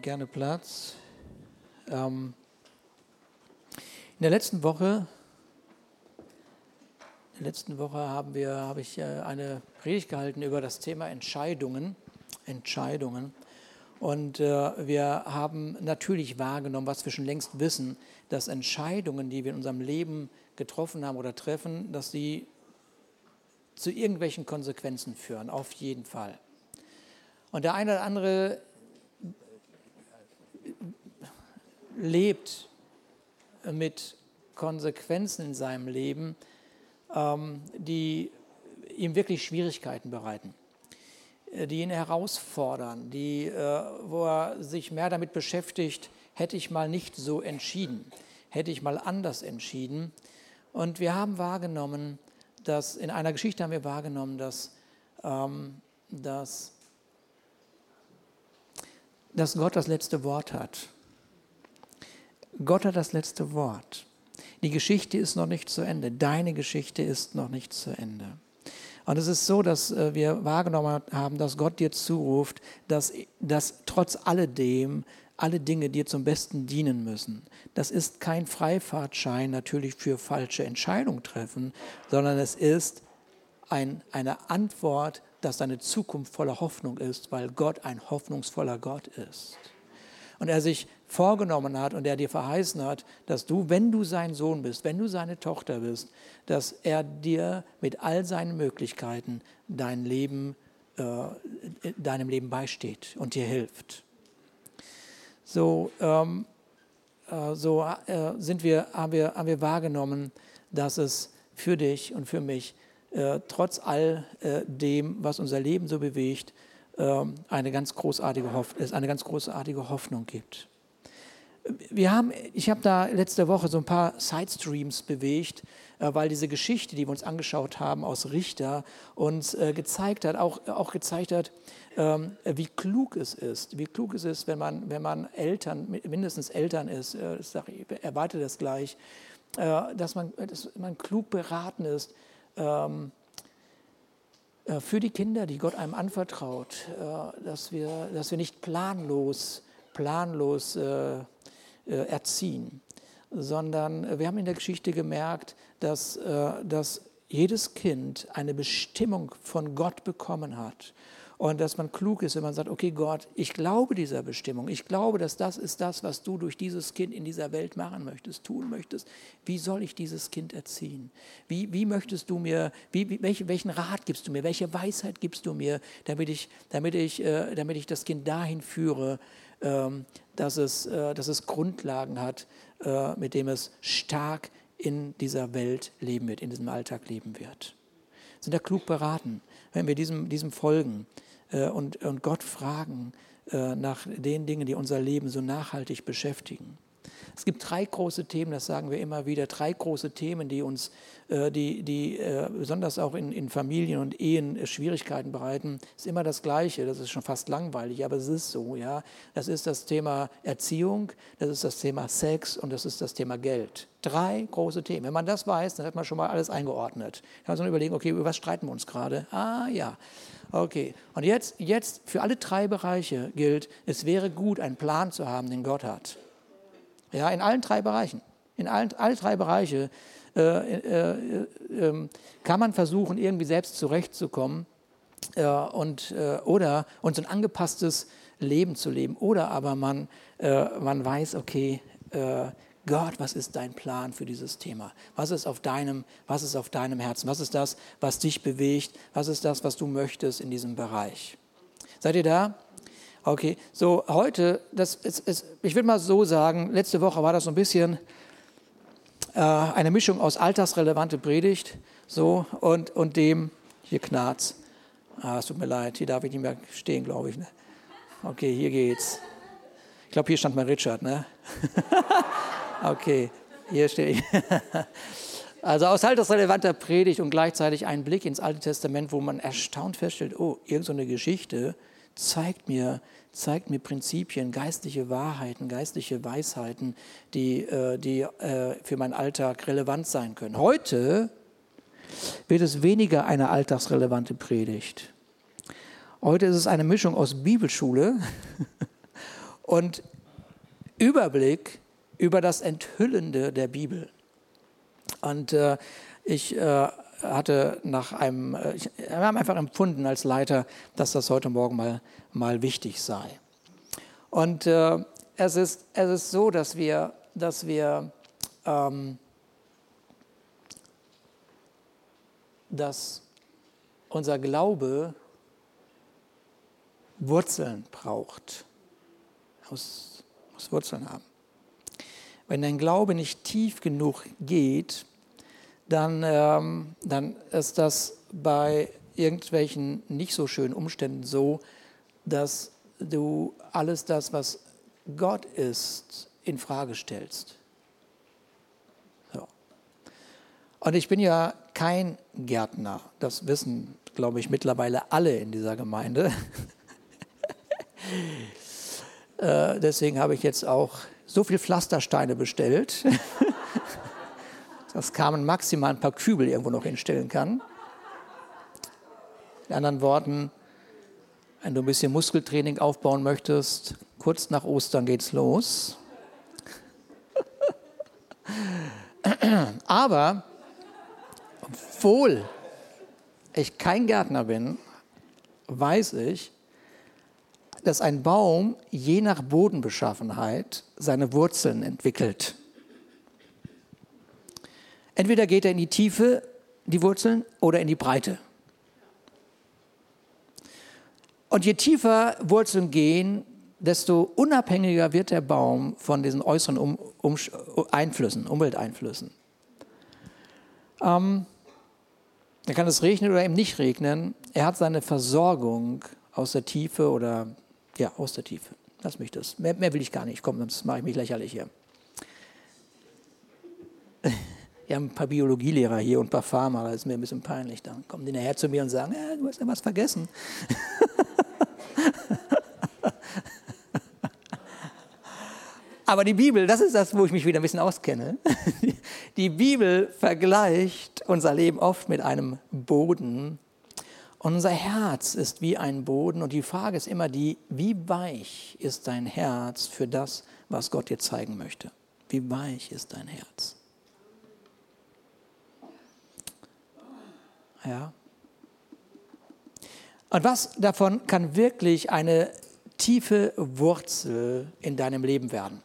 nehmt gerne Platz. Ähm, in der letzten Woche, in der letzten Woche haben wir, habe ich äh, eine Predigt gehalten über das Thema Entscheidungen. Entscheidungen. Und äh, wir haben natürlich wahrgenommen, was wir schon längst wissen, dass Entscheidungen, die wir in unserem Leben getroffen haben oder treffen, dass sie zu irgendwelchen Konsequenzen führen, auf jeden Fall. Und der eine oder andere lebt mit Konsequenzen in seinem Leben, ähm, die ihm wirklich Schwierigkeiten bereiten, äh, die ihn herausfordern, die, äh, wo er sich mehr damit beschäftigt, hätte ich mal nicht so entschieden, hätte ich mal anders entschieden. Und wir haben wahrgenommen, dass in einer Geschichte haben wir wahrgenommen, dass, ähm, dass, dass Gott das letzte Wort hat. Gott hat das letzte Wort. Die Geschichte ist noch nicht zu Ende. Deine Geschichte ist noch nicht zu Ende. Und es ist so, dass äh, wir wahrgenommen haben, dass Gott dir zuruft, dass, dass trotz alledem alle Dinge dir zum Besten dienen müssen. Das ist kein Freifahrtschein natürlich für falsche Entscheidungen treffen, sondern es ist ein, eine Antwort, dass deine Zukunft voller Hoffnung ist, weil Gott ein hoffnungsvoller Gott ist. Und er sich vorgenommen hat und er dir verheißen hat, dass du, wenn du sein Sohn bist, wenn du seine Tochter bist, dass er dir mit all seinen Möglichkeiten dein Leben, äh, deinem Leben beisteht und dir hilft. So, ähm, äh, so äh, sind wir, haben, wir, haben wir wahrgenommen, dass es für dich und für mich äh, trotz all äh, dem, was unser Leben so bewegt, ähm, eine ganz großartige Hoff es eine ganz großartige Hoffnung gibt. Wir haben, ich habe da letzte Woche so ein paar Sidestreams bewegt, äh, weil diese Geschichte, die wir uns angeschaut haben aus Richter, uns äh, gezeigt hat, auch, auch gezeigt hat, ähm, wie klug es ist, wie klug es ist, wenn man, wenn man Eltern, mindestens Eltern ist, äh, ich erwarte das gleich, dass man, dass man klug beraten ist, ähm, für die Kinder, die Gott einem anvertraut, dass wir, dass wir nicht planlos, planlos äh, erziehen, sondern wir haben in der Geschichte gemerkt, dass, äh, dass jedes Kind eine Bestimmung von Gott bekommen hat. Und dass man klug ist, wenn man sagt, okay Gott, ich glaube dieser Bestimmung. Ich glaube, dass das ist das, was du durch dieses Kind in dieser Welt machen möchtest, tun möchtest. Wie soll ich dieses Kind erziehen? Wie, wie möchtest du mir, wie, welch, welchen Rat gibst du mir? Welche Weisheit gibst du mir, damit ich, damit ich, äh, damit ich das Kind dahin führe, ähm, dass es, äh, dass es Grundlagen hat, äh, mit dem es stark in dieser Welt leben wird, in diesem Alltag leben wird. Sind da klug beraten, wenn wir diesem, diesem folgen und, und Gott fragen nach den Dingen, die unser Leben so nachhaltig beschäftigen. Es gibt drei große Themen, das sagen wir immer wieder, drei große Themen, die uns, äh, die, die äh, besonders auch in, in Familien und Ehen äh, Schwierigkeiten bereiten. Ist immer das Gleiche, das ist schon fast langweilig, aber es ist so. Ja? Das ist das Thema Erziehung, das ist das Thema Sex und das ist das Thema Geld. Drei große Themen. Wenn man das weiß, dann hat man schon mal alles eingeordnet. Dann kann man so überlegen, okay, über was streiten wir uns gerade? Ah ja. Okay, und jetzt, jetzt für alle drei Bereiche gilt, es wäre gut, einen Plan zu haben, den Gott hat. Ja, in allen drei Bereichen. In allen, alle drei Bereiche äh, äh, äh, kann man versuchen, irgendwie selbst zurechtzukommen äh, und, äh, oder uns ein angepasstes Leben zu leben. Oder aber man, äh, man weiß, okay, Gott, was ist dein Plan für dieses Thema? Was ist, auf deinem, was ist auf deinem Herzen? Was ist das, was dich bewegt? Was ist das, was du möchtest in diesem Bereich? Seid ihr da? Okay, so heute, das ist, ist, ich würde mal so sagen, letzte Woche war das so ein bisschen äh, eine Mischung aus alltagsrelevante Predigt so, und, und dem, hier knarzt. Ah, es tut mir leid, hier darf ich nicht mehr stehen, glaube ich. Ne? Okay, hier geht's. Ich glaube, hier stand mal Richard, ne? okay, hier stehe ich. Also aus alltagsrelevanter Predigt und gleichzeitig ein Blick ins Alte Testament, wo man erstaunt feststellt, oh, irgendeine so Geschichte, zeigt mir, zeigt mir Prinzipien, geistliche Wahrheiten, geistliche Weisheiten, die, äh, die äh, für meinen Alltag relevant sein können. Heute wird es weniger eine alltagsrelevante Predigt. Heute ist es eine Mischung aus Bibelschule und Überblick über das Enthüllende der Bibel. Und äh, ich äh, hatte nach einem, äh, ich, wir haben einfach empfunden als Leiter, dass das heute Morgen mal, mal wichtig sei. Und äh, es, ist, es ist so, dass wir, dass wir ähm, dass unser Glaube Wurzeln braucht. Muss, muss Wurzeln haben. Wenn dein Glaube nicht tief genug geht, dann, ähm, dann ist das bei irgendwelchen nicht so schönen Umständen so, dass du alles das, was Gott ist, in Frage stellst. So. Und ich bin ja kein Gärtner. Das wissen, glaube ich, mittlerweile alle in dieser Gemeinde. äh, deswegen habe ich jetzt auch so viel Pflastersteine bestellt. dass Carmen maximal ein paar Kübel irgendwo noch hinstellen kann. In anderen Worten, wenn du ein bisschen Muskeltraining aufbauen möchtest, kurz nach Ostern geht's los. Aber obwohl ich kein Gärtner bin, weiß ich, dass ein Baum je nach Bodenbeschaffenheit seine Wurzeln entwickelt. Entweder geht er in die Tiefe, die Wurzeln, oder in die Breite. Und je tiefer Wurzeln gehen, desto unabhängiger wird der Baum von diesen äußeren um, um, Einflüssen, Umwelteinflüssen. Ähm, da kann es regnen oder eben nicht regnen. Er hat seine Versorgung aus der Tiefe oder ja, aus der Tiefe. Lass mich das. Mehr, mehr will ich gar nicht. Komm, sonst mache ich mich lächerlich hier. Wir haben ein paar Biologielehrer hier und ein paar Pharma, das ist mir ein bisschen peinlich. Dann kommen die nachher zu mir und sagen, ja, du hast ja was vergessen. Aber die Bibel, das ist das, wo ich mich wieder ein bisschen auskenne. Die Bibel vergleicht unser Leben oft mit einem Boden. Und unser Herz ist wie ein Boden. Und die Frage ist immer die, wie weich ist dein Herz für das, was Gott dir zeigen möchte? Wie weich ist dein Herz? Ja. Und was davon kann wirklich eine tiefe Wurzel in deinem Leben werden?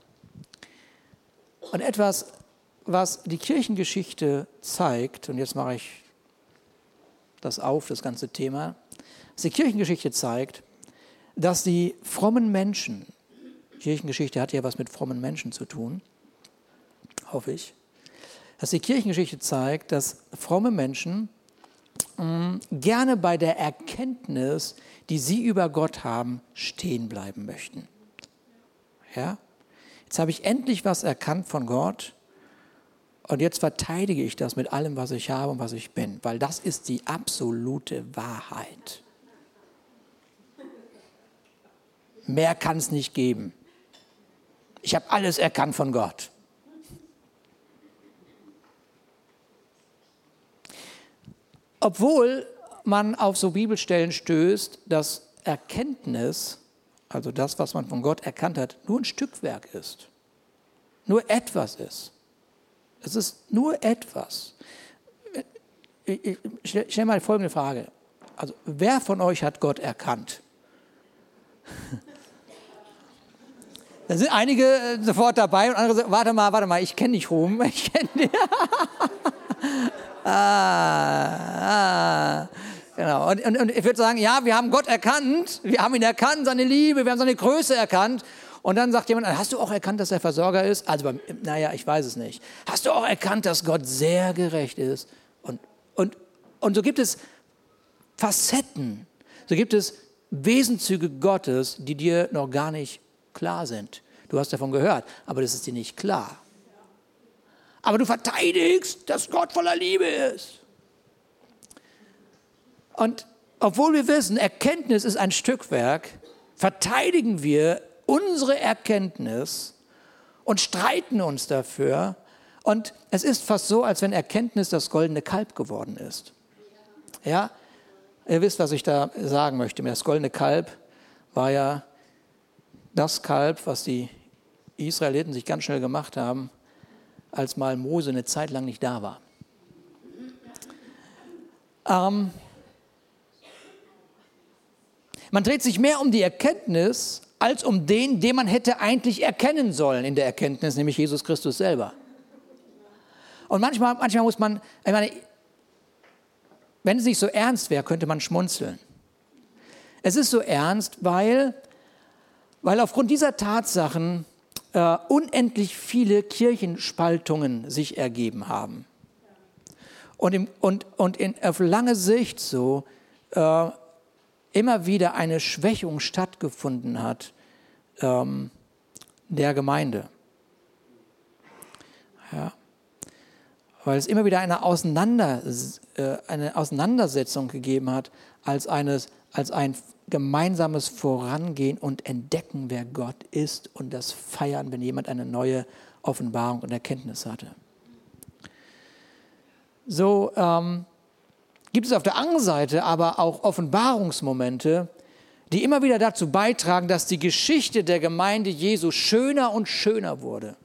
Und etwas, was die Kirchengeschichte zeigt, und jetzt mache ich das auf, das ganze Thema, was die Kirchengeschichte zeigt, dass die frommen Menschen, Kirchengeschichte hat ja was mit frommen Menschen zu tun, hoffe ich, dass die Kirchengeschichte zeigt, dass fromme Menschen Mm, gerne bei der Erkenntnis, die sie über Gott haben, stehen bleiben möchten. Ja? Jetzt habe ich endlich was erkannt von Gott und jetzt verteidige ich das mit allem, was ich habe und was ich bin, weil das ist die absolute Wahrheit. Mehr kann es nicht geben. Ich habe alles erkannt von Gott. Obwohl man auf so Bibelstellen stößt, dass Erkenntnis, also das, was man von Gott erkannt hat, nur ein Stückwerk ist. Nur etwas ist. Es ist nur etwas. Ich stelle mal folgende Frage. Also, wer von euch hat Gott erkannt? Da sind einige äh, sofort dabei und andere sagen, warte mal, warte mal, ich kenne dich, Ruhm. Ich kenne dich. ah, ah. Genau. Und, und, und ich würde sagen, ja, wir haben Gott erkannt, wir haben ihn erkannt, seine Liebe, wir haben seine Größe erkannt. Und dann sagt jemand, hast du auch erkannt, dass er Versorger ist? Also, naja, ich weiß es nicht. Hast du auch erkannt, dass Gott sehr gerecht ist? Und, und, und so gibt es Facetten, so gibt es Wesenzüge Gottes, die dir noch gar nicht klar sind. Du hast davon gehört, aber das ist dir nicht klar aber du verteidigst, dass Gott voller Liebe ist. Und obwohl wir wissen, Erkenntnis ist ein Stückwerk, verteidigen wir unsere Erkenntnis und streiten uns dafür. Und es ist fast so, als wenn Erkenntnis das goldene Kalb geworden ist. Ja, ihr wisst, was ich da sagen möchte. Das goldene Kalb war ja das Kalb, was die Israeliten sich ganz schnell gemacht haben, als mal Mose eine Zeit lang nicht da war. Ähm, man dreht sich mehr um die Erkenntnis als um den, den man hätte eigentlich erkennen sollen in der Erkenntnis, nämlich Jesus Christus selber. Und manchmal, manchmal muss man, ich meine, wenn es nicht so ernst wäre, könnte man schmunzeln. Es ist so ernst, weil, weil aufgrund dieser Tatsachen äh, unendlich viele Kirchenspaltungen sich ergeben haben. Und, im, und, und in, auf lange Sicht so äh, immer wieder eine Schwächung stattgefunden hat ähm, der Gemeinde. Ja. Weil es immer wieder eine, Auseinander, äh, eine Auseinandersetzung gegeben hat als, eines, als ein gemeinsames Vorangehen und Entdecken, wer Gott ist und das Feiern, wenn jemand eine neue Offenbarung und Erkenntnis hatte. So ähm, gibt es auf der anderen Seite aber auch Offenbarungsmomente, die immer wieder dazu beitragen, dass die Geschichte der Gemeinde Jesu schöner und schöner wurde.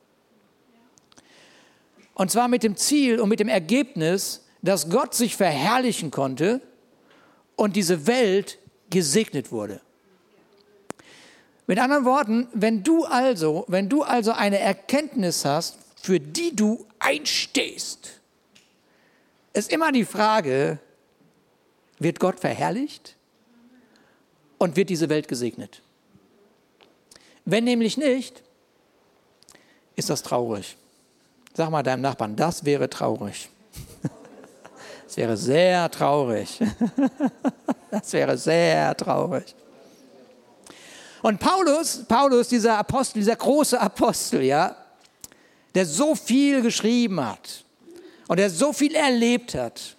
Und zwar mit dem Ziel und mit dem Ergebnis, dass Gott sich verherrlichen konnte und diese Welt gesegnet wurde. Mit anderen Worten, wenn du also, wenn du also eine Erkenntnis hast, für die du einstehst, ist immer die Frage, wird Gott verherrlicht und wird diese Welt gesegnet? Wenn nämlich nicht, ist das traurig. Sag mal deinem Nachbarn, das wäre traurig. Das wäre sehr traurig. Das wäre sehr traurig. Und Paulus, Paulus, dieser Apostel, dieser große Apostel, ja, der so viel geschrieben hat und der so viel erlebt hat,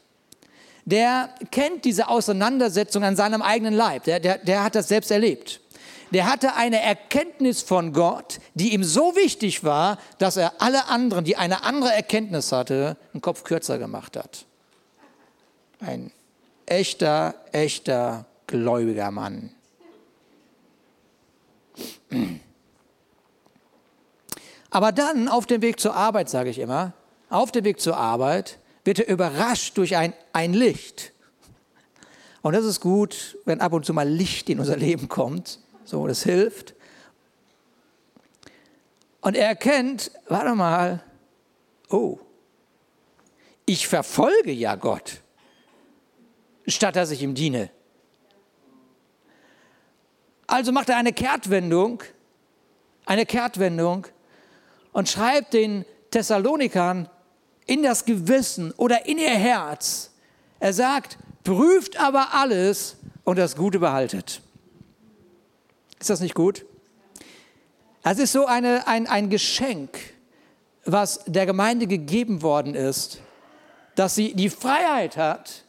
der kennt diese Auseinandersetzung an seinem eigenen Leib. Der, der, der hat das selbst erlebt. Der hatte eine Erkenntnis von Gott, die ihm so wichtig war, dass er alle anderen, die eine andere Erkenntnis hatte, einen Kopf kürzer gemacht hat. Ein echter, echter gläubiger Mann. Aber dann auf dem Weg zur Arbeit, sage ich immer, auf dem Weg zur Arbeit er überrascht durch ein, ein Licht. Und das ist gut, wenn ab und zu mal Licht in unser Leben kommt. So, das hilft. Und er erkennt, warte mal, oh, ich verfolge ja Gott statt dass ich ihm diene. Also macht er eine Kehrtwendung, eine Kehrtwendung und schreibt den Thessalonikern in das Gewissen oder in ihr Herz. Er sagt, prüft aber alles und das Gute behaltet. Ist das nicht gut? Es ist so eine, ein, ein Geschenk, was der Gemeinde gegeben worden ist, dass sie die Freiheit hat,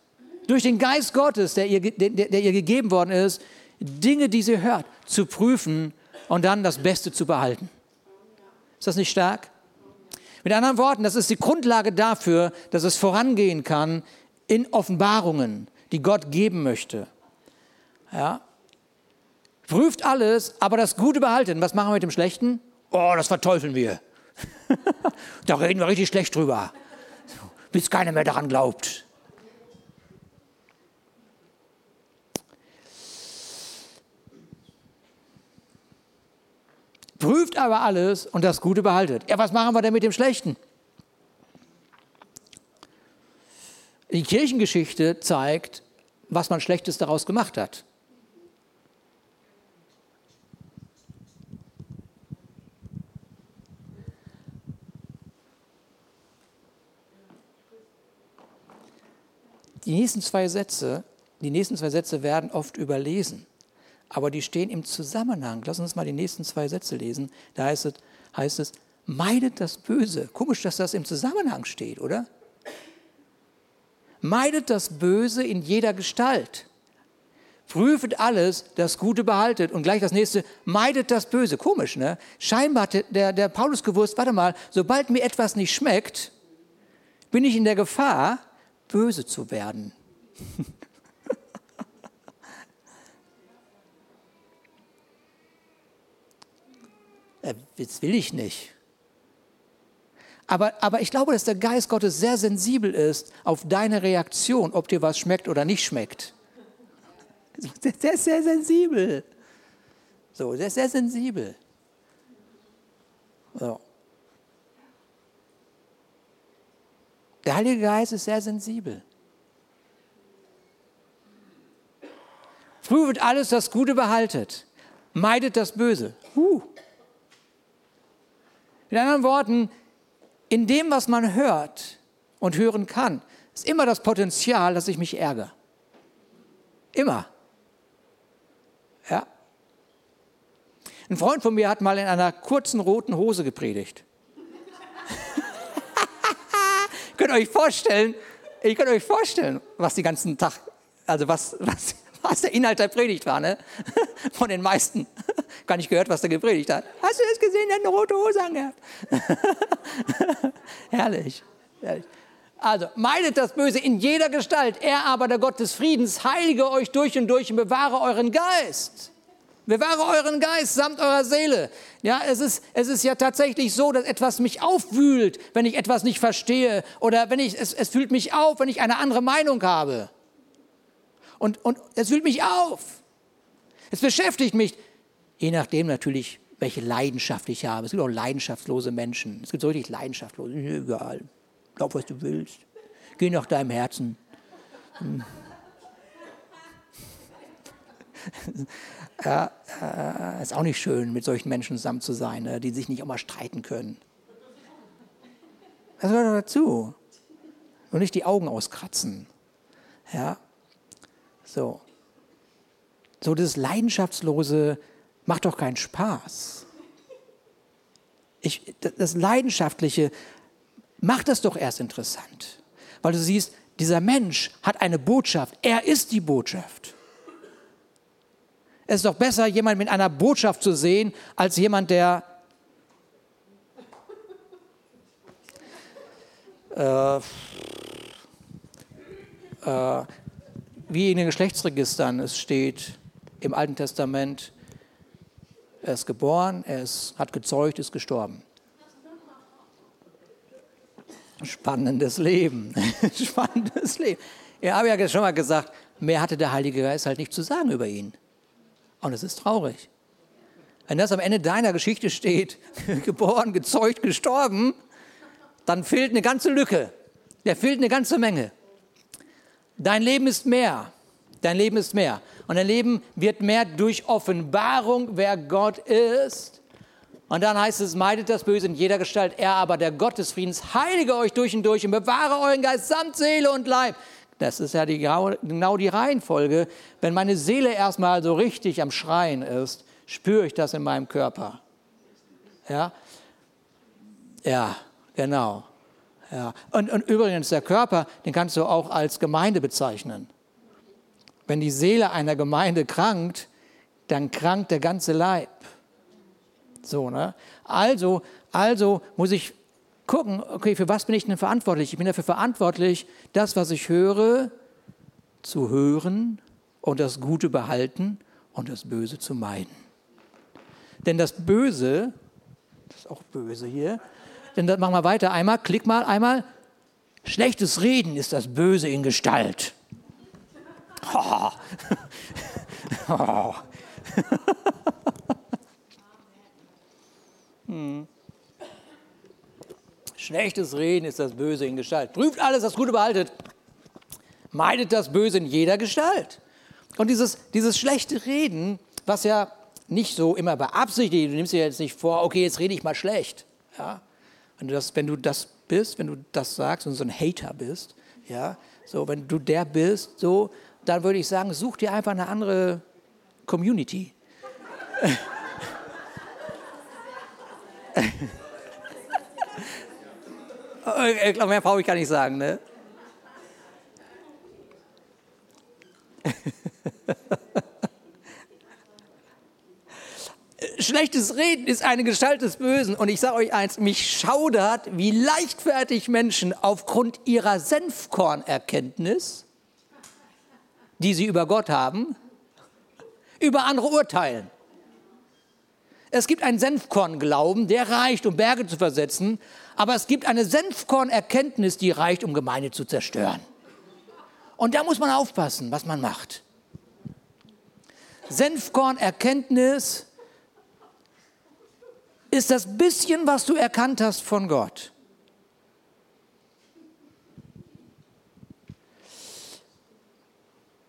durch den Geist Gottes, der ihr, der, der ihr gegeben worden ist, Dinge, die sie hört, zu prüfen und dann das Beste zu behalten. Ist das nicht stark? Mit anderen Worten, das ist die Grundlage dafür, dass es vorangehen kann in Offenbarungen, die Gott geben möchte. Ja? Prüft alles, aber das Gute behalten. Was machen wir mit dem Schlechten? Oh, das verteufeln wir. da reden wir richtig schlecht drüber, bis keiner mehr daran glaubt. Prüft aber alles und das Gute behaltet. Ja, was machen wir denn mit dem Schlechten? Die Kirchengeschichte zeigt, was man Schlechtes daraus gemacht hat. Die nächsten zwei Sätze, die nächsten zwei Sätze werden oft überlesen aber die stehen im Zusammenhang. Lass uns mal die nächsten zwei Sätze lesen. Da heißt es, heißt es, meidet das Böse. Komisch, dass das im Zusammenhang steht, oder? Meidet das Böse in jeder Gestalt. Prüfet alles, das Gute behaltet. Und gleich das nächste, meidet das Böse. Komisch, ne? Scheinbar hat der, der Paulus gewusst, warte mal, sobald mir etwas nicht schmeckt, bin ich in der Gefahr, böse zu werden. das will ich nicht. Aber, aber ich glaube, dass der Geist Gottes sehr sensibel ist auf deine Reaktion, ob dir was schmeckt oder nicht schmeckt. Der ist sehr sensibel. So, der ist sehr sensibel. So. Der Heilige Geist ist sehr sensibel. Prüft alles, das Gute behaltet. Meidet das Böse. Huh. Mit anderen Worten, in dem, was man hört und hören kann, ist immer das Potenzial, dass ich mich ärgere. Immer. Ja. Ein Freund von mir hat mal in einer kurzen roten Hose gepredigt. könnt euch vorstellen, ihr könnt euch vorstellen, was die ganzen Tag, also was, was, was der Inhalt der Predigt war, ne? Von den meisten. Gar nicht gehört, was er gepredigt hat. Hast du das gesehen? Der hat eine rote Hose angehabt. Herrlich. Herrlich. Also, meidet das Böse in jeder Gestalt. Er aber, der Gott des Friedens, heilige euch durch und durch und bewahre euren Geist. Bewahre euren Geist samt eurer Seele. Ja, es ist, es ist ja tatsächlich so, dass etwas mich aufwühlt, wenn ich etwas nicht verstehe. Oder wenn ich, es, es fühlt mich auf, wenn ich eine andere Meinung habe. Und, und es fühlt mich auf. Es beschäftigt mich. Je nachdem natürlich, welche Leidenschaft ich habe. Es gibt auch leidenschaftslose Menschen. Es gibt so richtig leidenschaftslose. Egal. Glaub, was du willst. Geh nach deinem Herzen. Hm. Ja, äh, ist auch nicht schön, mit solchen Menschen zusammen zu sein, ne, die sich nicht immer streiten können. Das gehört dazu. Und nicht die Augen auskratzen. Ja, so. So das Leidenschaftslose macht doch keinen Spaß. Ich, das Leidenschaftliche macht das doch erst interessant. Weil du siehst, dieser Mensch hat eine Botschaft. Er ist die Botschaft. Es ist doch besser, jemand mit einer Botschaft zu sehen, als jemand, der äh, äh, wie in den Geschlechtsregistern es steht im Alten Testament, er ist geboren, er ist, hat gezeugt, ist gestorben. Spannendes Leben. Spannendes Leben. Ich habe ja schon mal gesagt, mehr hatte der Heilige Geist halt nicht zu sagen über ihn. Und es ist traurig. Wenn das am Ende deiner Geschichte steht, geboren, gezeugt, gestorben, dann fehlt eine ganze Lücke. Der fehlt eine ganze Menge. Dein Leben ist mehr. Dein Leben ist mehr. Und dein Leben wird mehr durch Offenbarung, wer Gott ist. Und dann heißt es, meidet das Böse in jeder Gestalt. Er aber, der Gott des Friedens, heilige euch durch und durch und bewahre euren Geist samt Seele und Leib das ist ja die, genau die Reihenfolge. Wenn meine Seele erstmal so richtig am Schreien ist, spüre ich das in meinem Körper. Ja, ja genau. Ja. Und, und übrigens, der Körper, den kannst du auch als Gemeinde bezeichnen. Wenn die Seele einer Gemeinde krankt, dann krankt der ganze Leib. So, ne? Also, also muss ich gucken, okay, für was bin ich denn verantwortlich? Ich bin dafür verantwortlich, das, was ich höre, zu hören und das Gute behalten und das Böse zu meiden. Denn das Böse, das ist auch böse hier, das machen wir weiter einmal, klick mal einmal, schlechtes Reden ist das Böse in Gestalt. Oh. Oh. Schlechtes Reden ist das Böse in Gestalt. Prüft alles, das Gute behaltet. Meidet das Böse in jeder Gestalt. Und dieses, dieses schlechte Reden, was ja nicht so immer beabsichtigt, du nimmst dir jetzt nicht vor, okay, jetzt rede ich mal schlecht. Ja? Wenn, du das, wenn du das bist, wenn du das sagst und so ein Hater bist, ja, so, wenn du der bist, so, dann würde ich sagen, such dir einfach eine andere Community. Ich glaube, mehr brauche ich gar nicht sagen. Ne? Schlechtes Reden ist eine Gestalt des Bösen. Und ich sage euch eins, mich schaudert, wie leichtfertig Menschen aufgrund ihrer Senfkornerkenntnis, die sie über Gott haben, über andere urteilen. Es gibt einen Senfkorn-Glauben, der reicht, um Berge zu versetzen, aber es gibt eine Senfkorn-Erkenntnis, die reicht, um Gemeinde zu zerstören. Und da muss man aufpassen, was man macht. Senfkorn-Erkenntnis ist das bisschen, was du erkannt hast von Gott.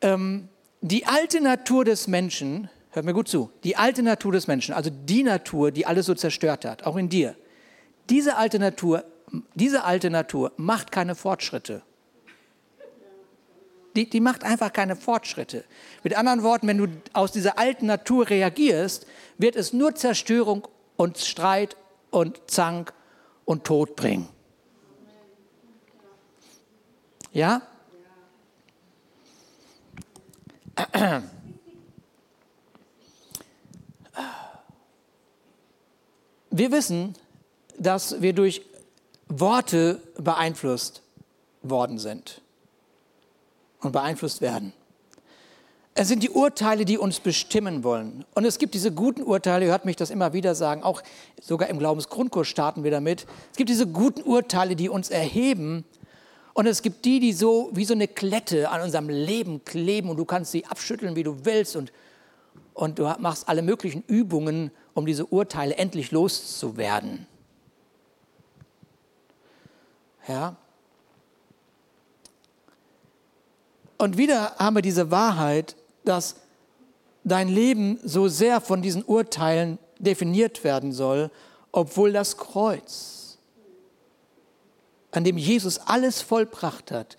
Ähm, die alte Natur des Menschen, hört mir gut zu, die alte Natur des Menschen, also die Natur, die alles so zerstört hat, auch in dir, diese alte Natur, diese alte Natur macht keine Fortschritte. Die, die macht einfach keine Fortschritte. Mit anderen Worten, wenn du aus dieser alten Natur reagierst, wird es nur Zerstörung und Streit und Zank und Tod bringen. Ja? Wir wissen, dass wir durch Worte beeinflusst worden sind und beeinflusst werden. Es sind die Urteile, die uns bestimmen wollen. Und es gibt diese guten Urteile, ihr hört mich das immer wieder sagen, auch sogar im Glaubensgrundkurs starten wir damit. Es gibt diese guten Urteile, die uns erheben. Und es gibt die, die so wie so eine Klette an unserem Leben kleben und du kannst sie abschütteln, wie du willst. Und, und du machst alle möglichen Übungen, um diese Urteile endlich loszuwerden. Ja? Und wieder haben wir diese Wahrheit, dass dein Leben so sehr von diesen Urteilen definiert werden soll, obwohl das Kreuz, an dem Jesus alles vollbracht hat,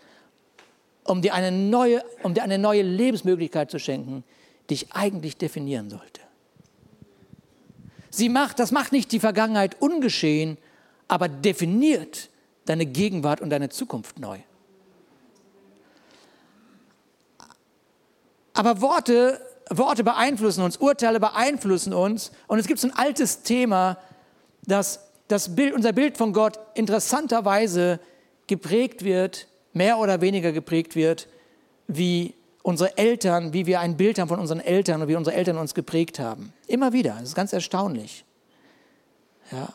um dir eine neue, um dir eine neue Lebensmöglichkeit zu schenken, dich eigentlich definieren sollte. Sie macht, das macht nicht die Vergangenheit ungeschehen, aber definiert deine Gegenwart und deine Zukunft neu. Aber Worte, Worte beeinflussen uns, Urteile beeinflussen uns. Und es gibt so ein altes Thema, dass das Bild, unser Bild von Gott interessanterweise geprägt wird, mehr oder weniger geprägt wird, wie unsere Eltern, wie wir ein Bild haben von unseren Eltern und wie unsere Eltern uns geprägt haben. Immer wieder. Das ist ganz erstaunlich. Ja.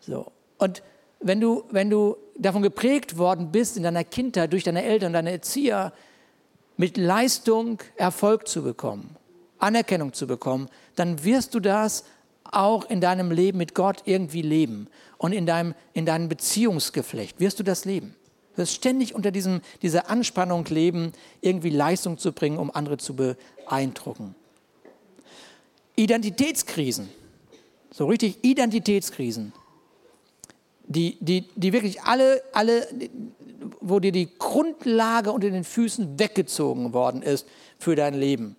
So. Und wenn du, wenn du davon geprägt worden bist in deiner Kindheit durch deine Eltern, deine Erzieher, mit Leistung Erfolg zu bekommen, Anerkennung zu bekommen, dann wirst du das auch in deinem Leben mit Gott irgendwie leben. Und in deinem, in deinem Beziehungsgeflecht wirst du das leben. Du wirst ständig unter diesem, dieser Anspannung leben, irgendwie Leistung zu bringen, um andere zu beeindrucken. Identitätskrisen, so richtig Identitätskrisen, die, die, die wirklich alle, alle wo dir die Grundlage unter den Füßen weggezogen worden ist für dein Leben,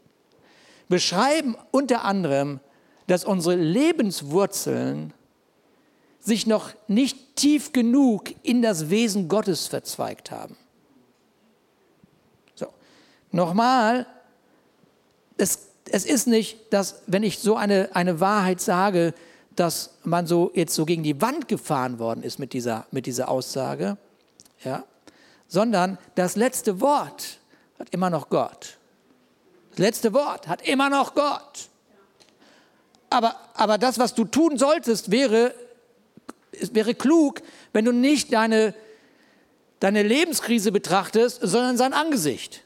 beschreiben unter anderem, dass unsere Lebenswurzeln sich noch nicht tief genug in das Wesen Gottes verzweigt haben. So, nochmal, es, es ist nicht, dass, wenn ich so eine, eine Wahrheit sage, dass man so jetzt so gegen die Wand gefahren worden ist mit dieser, mit dieser Aussage, ja, sondern das letzte Wort hat immer noch Gott. Das letzte Wort hat immer noch Gott. Aber, aber das, was du tun solltest, wäre, wäre klug, wenn du nicht deine, deine Lebenskrise betrachtest, sondern sein Angesicht.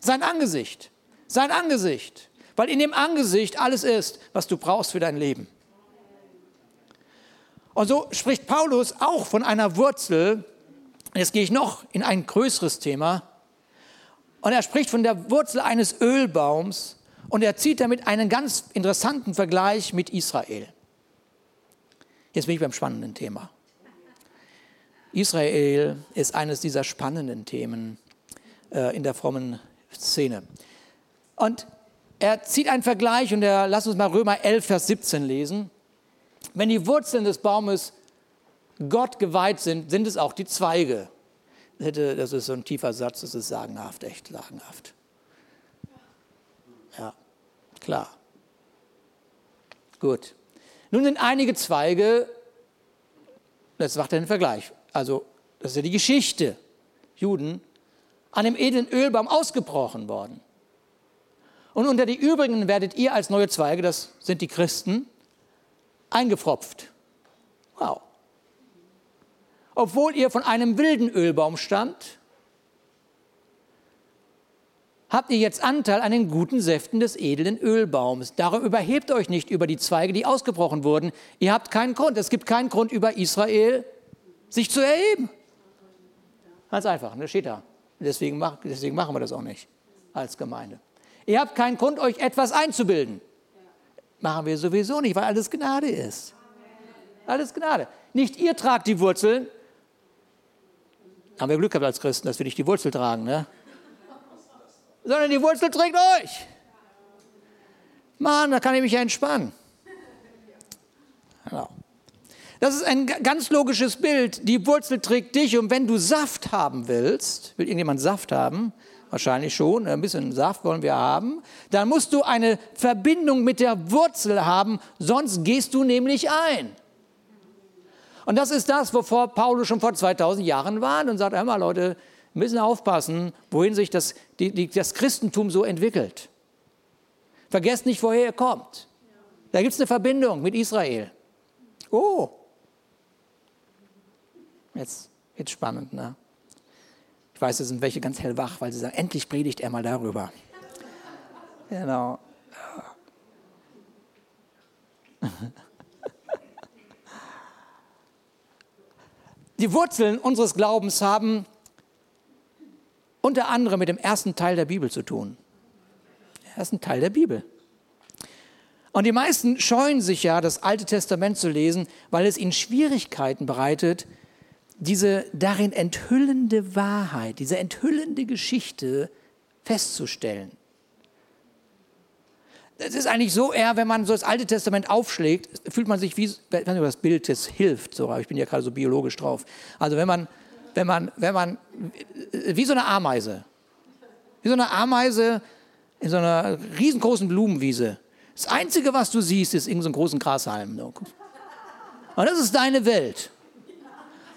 Sein Angesicht. Sein Angesicht. Weil in dem Angesicht alles ist, was du brauchst für dein Leben. Und so spricht Paulus auch von einer Wurzel, Jetzt gehe ich noch in ein größeres Thema. Und er spricht von der Wurzel eines Ölbaums und er zieht damit einen ganz interessanten Vergleich mit Israel. Jetzt bin ich beim spannenden Thema. Israel ist eines dieser spannenden Themen äh, in der frommen Szene. Und er zieht einen Vergleich und er, lass uns mal Römer 11, Vers 17 lesen. Wenn die Wurzeln des Baumes Gott geweiht sind, sind es auch die Zweige. Das ist so ein tiefer Satz, das ist sagenhaft, echt sagenhaft. Ja, klar. Gut. Nun sind einige Zweige, das macht er den Vergleich, also das ist ja die Geschichte, Juden, an dem edlen Ölbaum ausgebrochen worden. Und unter die übrigen werdet ihr als neue Zweige, das sind die Christen, eingepfropft. Wow. Obwohl ihr von einem wilden Ölbaum stammt, habt ihr jetzt Anteil an den guten Säften des edlen Ölbaums. Darum überhebt euch nicht über die Zweige, die ausgebrochen wurden. Ihr habt keinen Grund. Es gibt keinen Grund, über Israel sich zu erheben. Ganz einfach, das ne? steht da. Deswegen, deswegen machen wir das auch nicht als Gemeinde. Ihr habt keinen Grund, euch etwas einzubilden. Machen wir sowieso nicht, weil alles Gnade ist. Alles Gnade. Nicht ihr tragt die Wurzeln. Haben wir Glück gehabt als Christen, dass wir nicht die Wurzel tragen, ne? Sondern die Wurzel trägt euch. Mann, da kann ich mich ja entspannen. Genau. Das ist ein ganz logisches Bild. Die Wurzel trägt dich und wenn du Saft haben willst, will irgendjemand Saft haben? Wahrscheinlich schon, ein bisschen Saft wollen wir haben. Dann musst du eine Verbindung mit der Wurzel haben, sonst gehst du nämlich ein. Und das ist das, wovor Paulus schon vor 2000 Jahren war und sagt, hör mal Leute, wir müssen aufpassen, wohin sich das, die, die, das Christentum so entwickelt. Vergesst nicht, woher ihr kommt. Da gibt es eine Verbindung mit Israel. Oh, jetzt wird spannend, ne? Weiß, es sind welche ganz hellwach, weil sie sagen, endlich predigt er mal darüber. Genau. Die Wurzeln unseres Glaubens haben unter anderem mit dem ersten Teil der Bibel zu tun. Der ersten Teil der Bibel. Und die meisten scheuen sich ja, das Alte Testament zu lesen, weil es ihnen Schwierigkeiten bereitet, diese darin enthüllende Wahrheit, diese enthüllende Geschichte festzustellen. Es ist eigentlich so eher, wenn man so das Alte Testament aufschlägt, fühlt man sich wie, wenn das Bild das hilft, so, ich bin ja gerade so biologisch drauf. Also wenn man, wenn man, wenn man, wie so eine Ameise, wie so eine Ameise in so einer riesengroßen Blumenwiese. Das Einzige, was du siehst, ist irgendeinen so großen Grashalm. Und das ist deine Welt.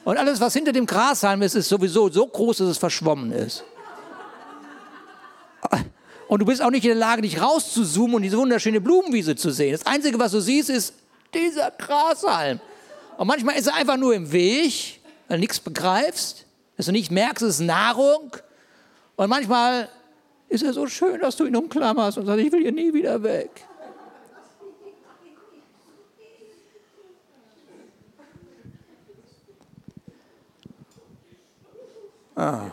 Und alles, was hinter dem Grashalm ist, ist sowieso so groß, dass es verschwommen ist. Und du bist auch nicht in der Lage, dich rauszuzoomen und diese wunderschöne Blumenwiese zu sehen. Das Einzige, was du siehst, ist dieser Grashalm. Und manchmal ist er einfach nur im Weg, weil du nichts begreifst, dass du nicht merkst, es ist Nahrung. Und manchmal ist er so schön, dass du ihn umklammerst und sagst, ich will hier nie wieder weg. Ah.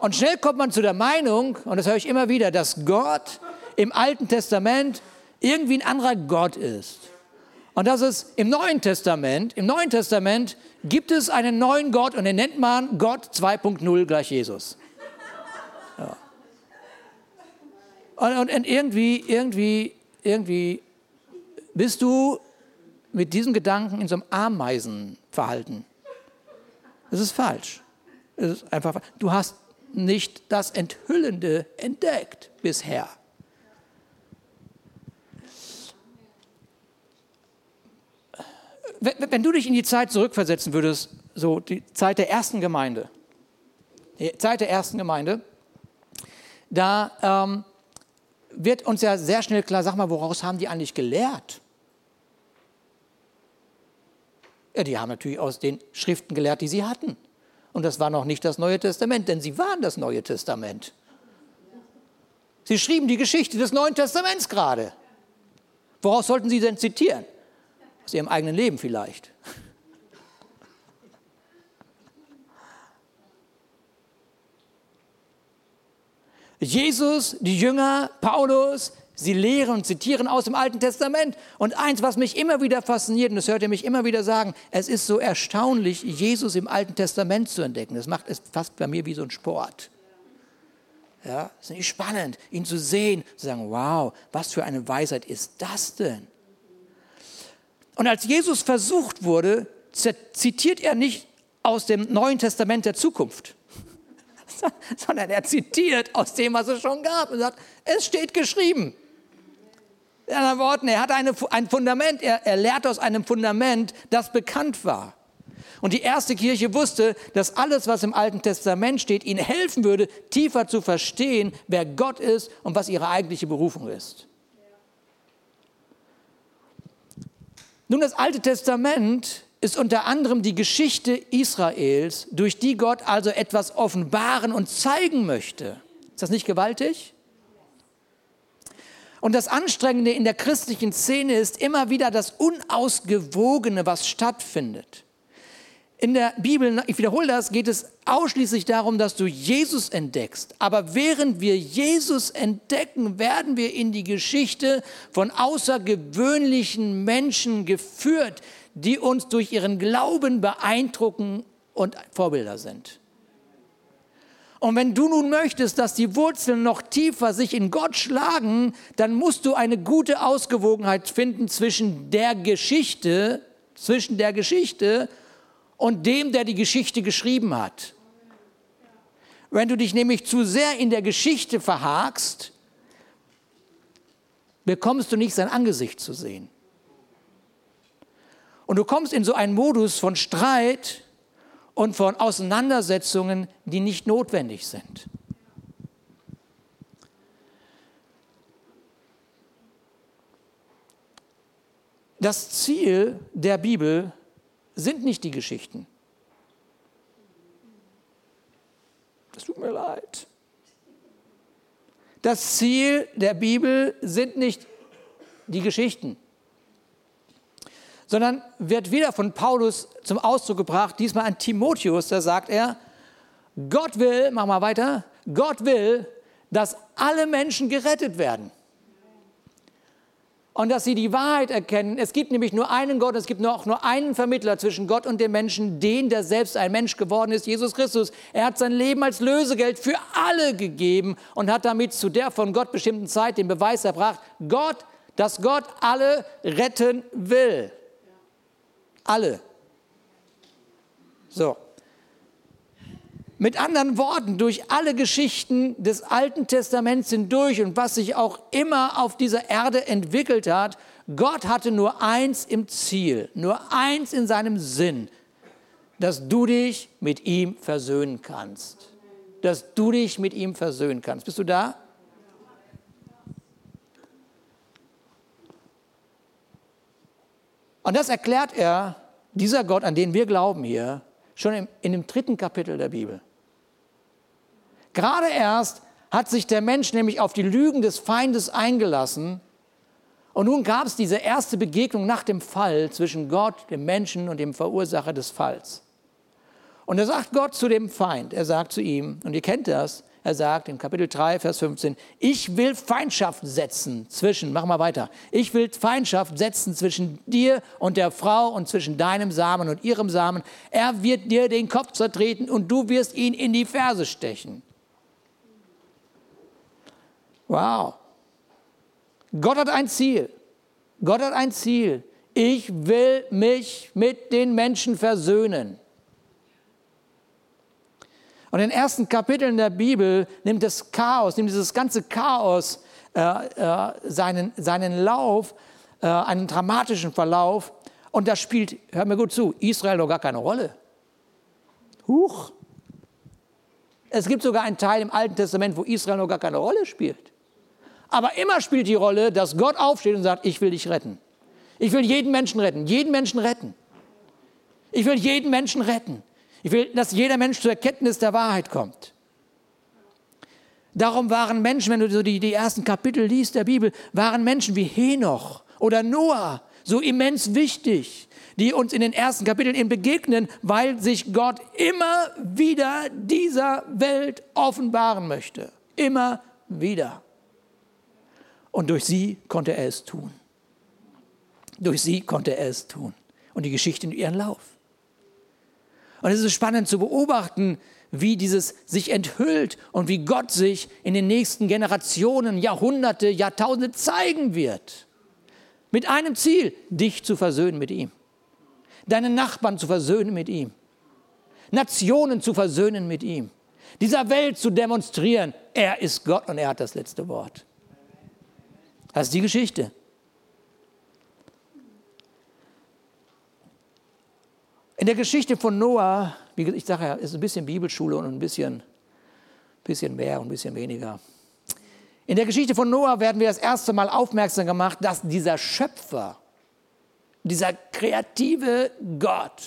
Und schnell kommt man zu der Meinung, und das höre ich immer wieder, dass Gott im Alten Testament irgendwie ein anderer Gott ist. Und dass es im Neuen Testament, im Neuen Testament gibt es einen neuen Gott und den nennt man Gott 2.0 gleich Jesus. Ja. Und, und, irgendwie, irgendwie, irgendwie bist du mit diesem Gedanken in so einem Ameisenverhalten. Das ist falsch. Es ist einfach, du hast nicht das Enthüllende entdeckt bisher. Wenn du dich in die Zeit zurückversetzen würdest, so die Zeit der ersten Gemeinde, die Zeit der ersten Gemeinde, da ähm, wird uns ja sehr schnell klar, sag mal, woraus haben die eigentlich gelehrt? Ja, die haben natürlich aus den Schriften gelehrt, die sie hatten. Und das war noch nicht das Neue Testament, denn sie waren das Neue Testament. Sie schrieben die Geschichte des Neuen Testaments gerade. Woraus sollten sie denn zitieren? Aus ihrem eigenen Leben vielleicht. Jesus, die Jünger, Paulus, Sie lehren und zitieren aus dem Alten Testament. Und eins, was mich immer wieder fasziniert, und das hört ihr mich immer wieder sagen, es ist so erstaunlich, Jesus im Alten Testament zu entdecken. Das macht es fast bei mir wie so ein Sport. Ja, es ist spannend, ihn zu sehen, zu sagen, wow, was für eine Weisheit ist das denn? Und als Jesus versucht wurde, zitiert er nicht aus dem Neuen Testament der Zukunft, sondern er zitiert aus dem, was es schon gab und sagt, es steht geschrieben. In anderen Worten, er hat eine, ein Fundament, er, er lehrt aus einem Fundament, das bekannt war. Und die erste Kirche wusste, dass alles, was im Alten Testament steht, ihnen helfen würde, tiefer zu verstehen, wer Gott ist und was ihre eigentliche Berufung ist. Nun, das Alte Testament ist unter anderem die Geschichte Israels, durch die Gott also etwas offenbaren und zeigen möchte. Ist das nicht gewaltig? Und das Anstrengende in der christlichen Szene ist immer wieder das Unausgewogene, was stattfindet. In der Bibel, ich wiederhole das, geht es ausschließlich darum, dass du Jesus entdeckst. Aber während wir Jesus entdecken, werden wir in die Geschichte von außergewöhnlichen Menschen geführt, die uns durch ihren Glauben beeindrucken und Vorbilder sind. Und wenn du nun möchtest, dass die Wurzeln noch tiefer sich in Gott schlagen, dann musst du eine gute Ausgewogenheit finden zwischen der Geschichte, zwischen der Geschichte und dem, der die Geschichte geschrieben hat. Wenn du dich nämlich zu sehr in der Geschichte verhakst, bekommst du nicht sein Angesicht zu sehen. Und du kommst in so einen Modus von Streit und von Auseinandersetzungen, die nicht notwendig sind. Das Ziel der Bibel sind nicht die Geschichten. Es tut mir leid. Das Ziel der Bibel sind nicht die Geschichten, sondern wird wieder von Paulus zum Ausdruck gebracht, diesmal an Timotheus, da sagt er, Gott will, mach mal weiter, Gott will, dass alle Menschen gerettet werden und dass sie die Wahrheit erkennen. Es gibt nämlich nur einen Gott, es gibt auch nur einen Vermittler zwischen Gott und dem Menschen, den, der selbst ein Mensch geworden ist, Jesus Christus. Er hat sein Leben als Lösegeld für alle gegeben und hat damit zu der von Gott bestimmten Zeit den Beweis erbracht, Gott, dass Gott alle retten will. Alle. So. Mit anderen Worten, durch alle Geschichten des Alten Testaments hindurch und was sich auch immer auf dieser Erde entwickelt hat, Gott hatte nur eins im Ziel, nur eins in seinem Sinn, dass du dich mit ihm versöhnen kannst. Dass du dich mit ihm versöhnen kannst. Bist du da? Und das erklärt er, dieser Gott, an den wir glauben hier, schon in, in dem dritten Kapitel der Bibel. Gerade erst hat sich der Mensch nämlich auf die Lügen des Feindes eingelassen. Und nun gab es diese erste Begegnung nach dem Fall zwischen Gott, dem Menschen und dem Verursacher des Falls. Und da sagt Gott zu dem Feind, er sagt zu ihm, und ihr kennt das, er sagt in Kapitel 3, Vers 15, ich will Feindschaft setzen zwischen, mach mal weiter, ich will Feindschaft setzen zwischen dir und der Frau und zwischen deinem Samen und ihrem Samen. Er wird dir den Kopf zertreten und du wirst ihn in die Ferse stechen. Wow. Gott hat ein Ziel. Gott hat ein Ziel. Ich will mich mit den Menschen versöhnen. Und in den ersten Kapiteln der Bibel nimmt das Chaos, nimmt dieses ganze Chaos äh, äh, seinen, seinen Lauf, äh, einen dramatischen Verlauf. Und da spielt, hör mir gut zu, Israel noch gar keine Rolle. Huch. Es gibt sogar einen Teil im Alten Testament, wo Israel noch gar keine Rolle spielt. Aber immer spielt die Rolle, dass Gott aufsteht und sagt, ich will dich retten. Ich will jeden Menschen retten, jeden Menschen retten. Ich will jeden Menschen retten. Ich will, dass jeder Mensch zur Erkenntnis der Wahrheit kommt. Darum waren Menschen, wenn du so die, die ersten Kapitel liest der Bibel, waren Menschen wie Henoch oder Noah so immens wichtig, die uns in den ersten Kapiteln eben begegnen, weil sich Gott immer wieder dieser Welt offenbaren möchte. Immer wieder. Und durch sie konnte er es tun. Durch sie konnte er es tun. Und die Geschichte in ihren Lauf. Und es ist spannend zu beobachten, wie dieses sich enthüllt und wie Gott sich in den nächsten Generationen, Jahrhunderte, Jahrtausende zeigen wird. Mit einem Ziel, dich zu versöhnen mit ihm. Deine Nachbarn zu versöhnen mit ihm. Nationen zu versöhnen mit ihm. Dieser Welt zu demonstrieren, er ist Gott und er hat das letzte Wort. Das ist die Geschichte. In der Geschichte von Noah, wie ich sage ja, ist ein bisschen Bibelschule und ein bisschen, bisschen mehr und ein bisschen weniger. In der Geschichte von Noah werden wir das erste Mal aufmerksam gemacht, dass dieser Schöpfer, dieser kreative Gott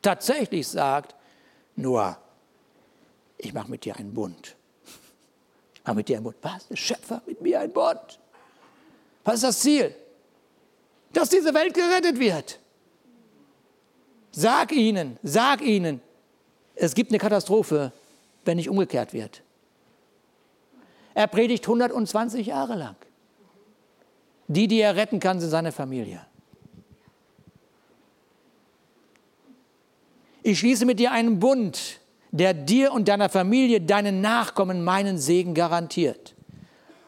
tatsächlich sagt, Noah, ich mache mit dir einen Bund. Ich mache mit dir einen Bund. Was? Der Schöpfer mit mir einen Bund? Was ist das Ziel? Dass diese Welt gerettet wird. Sag ihnen, sag ihnen, es gibt eine Katastrophe, wenn nicht umgekehrt wird. Er predigt 120 Jahre lang. Die, die er retten kann, sind seine Familie. Ich schließe mit dir einen Bund, der dir und deiner Familie, deinen Nachkommen meinen Segen garantiert.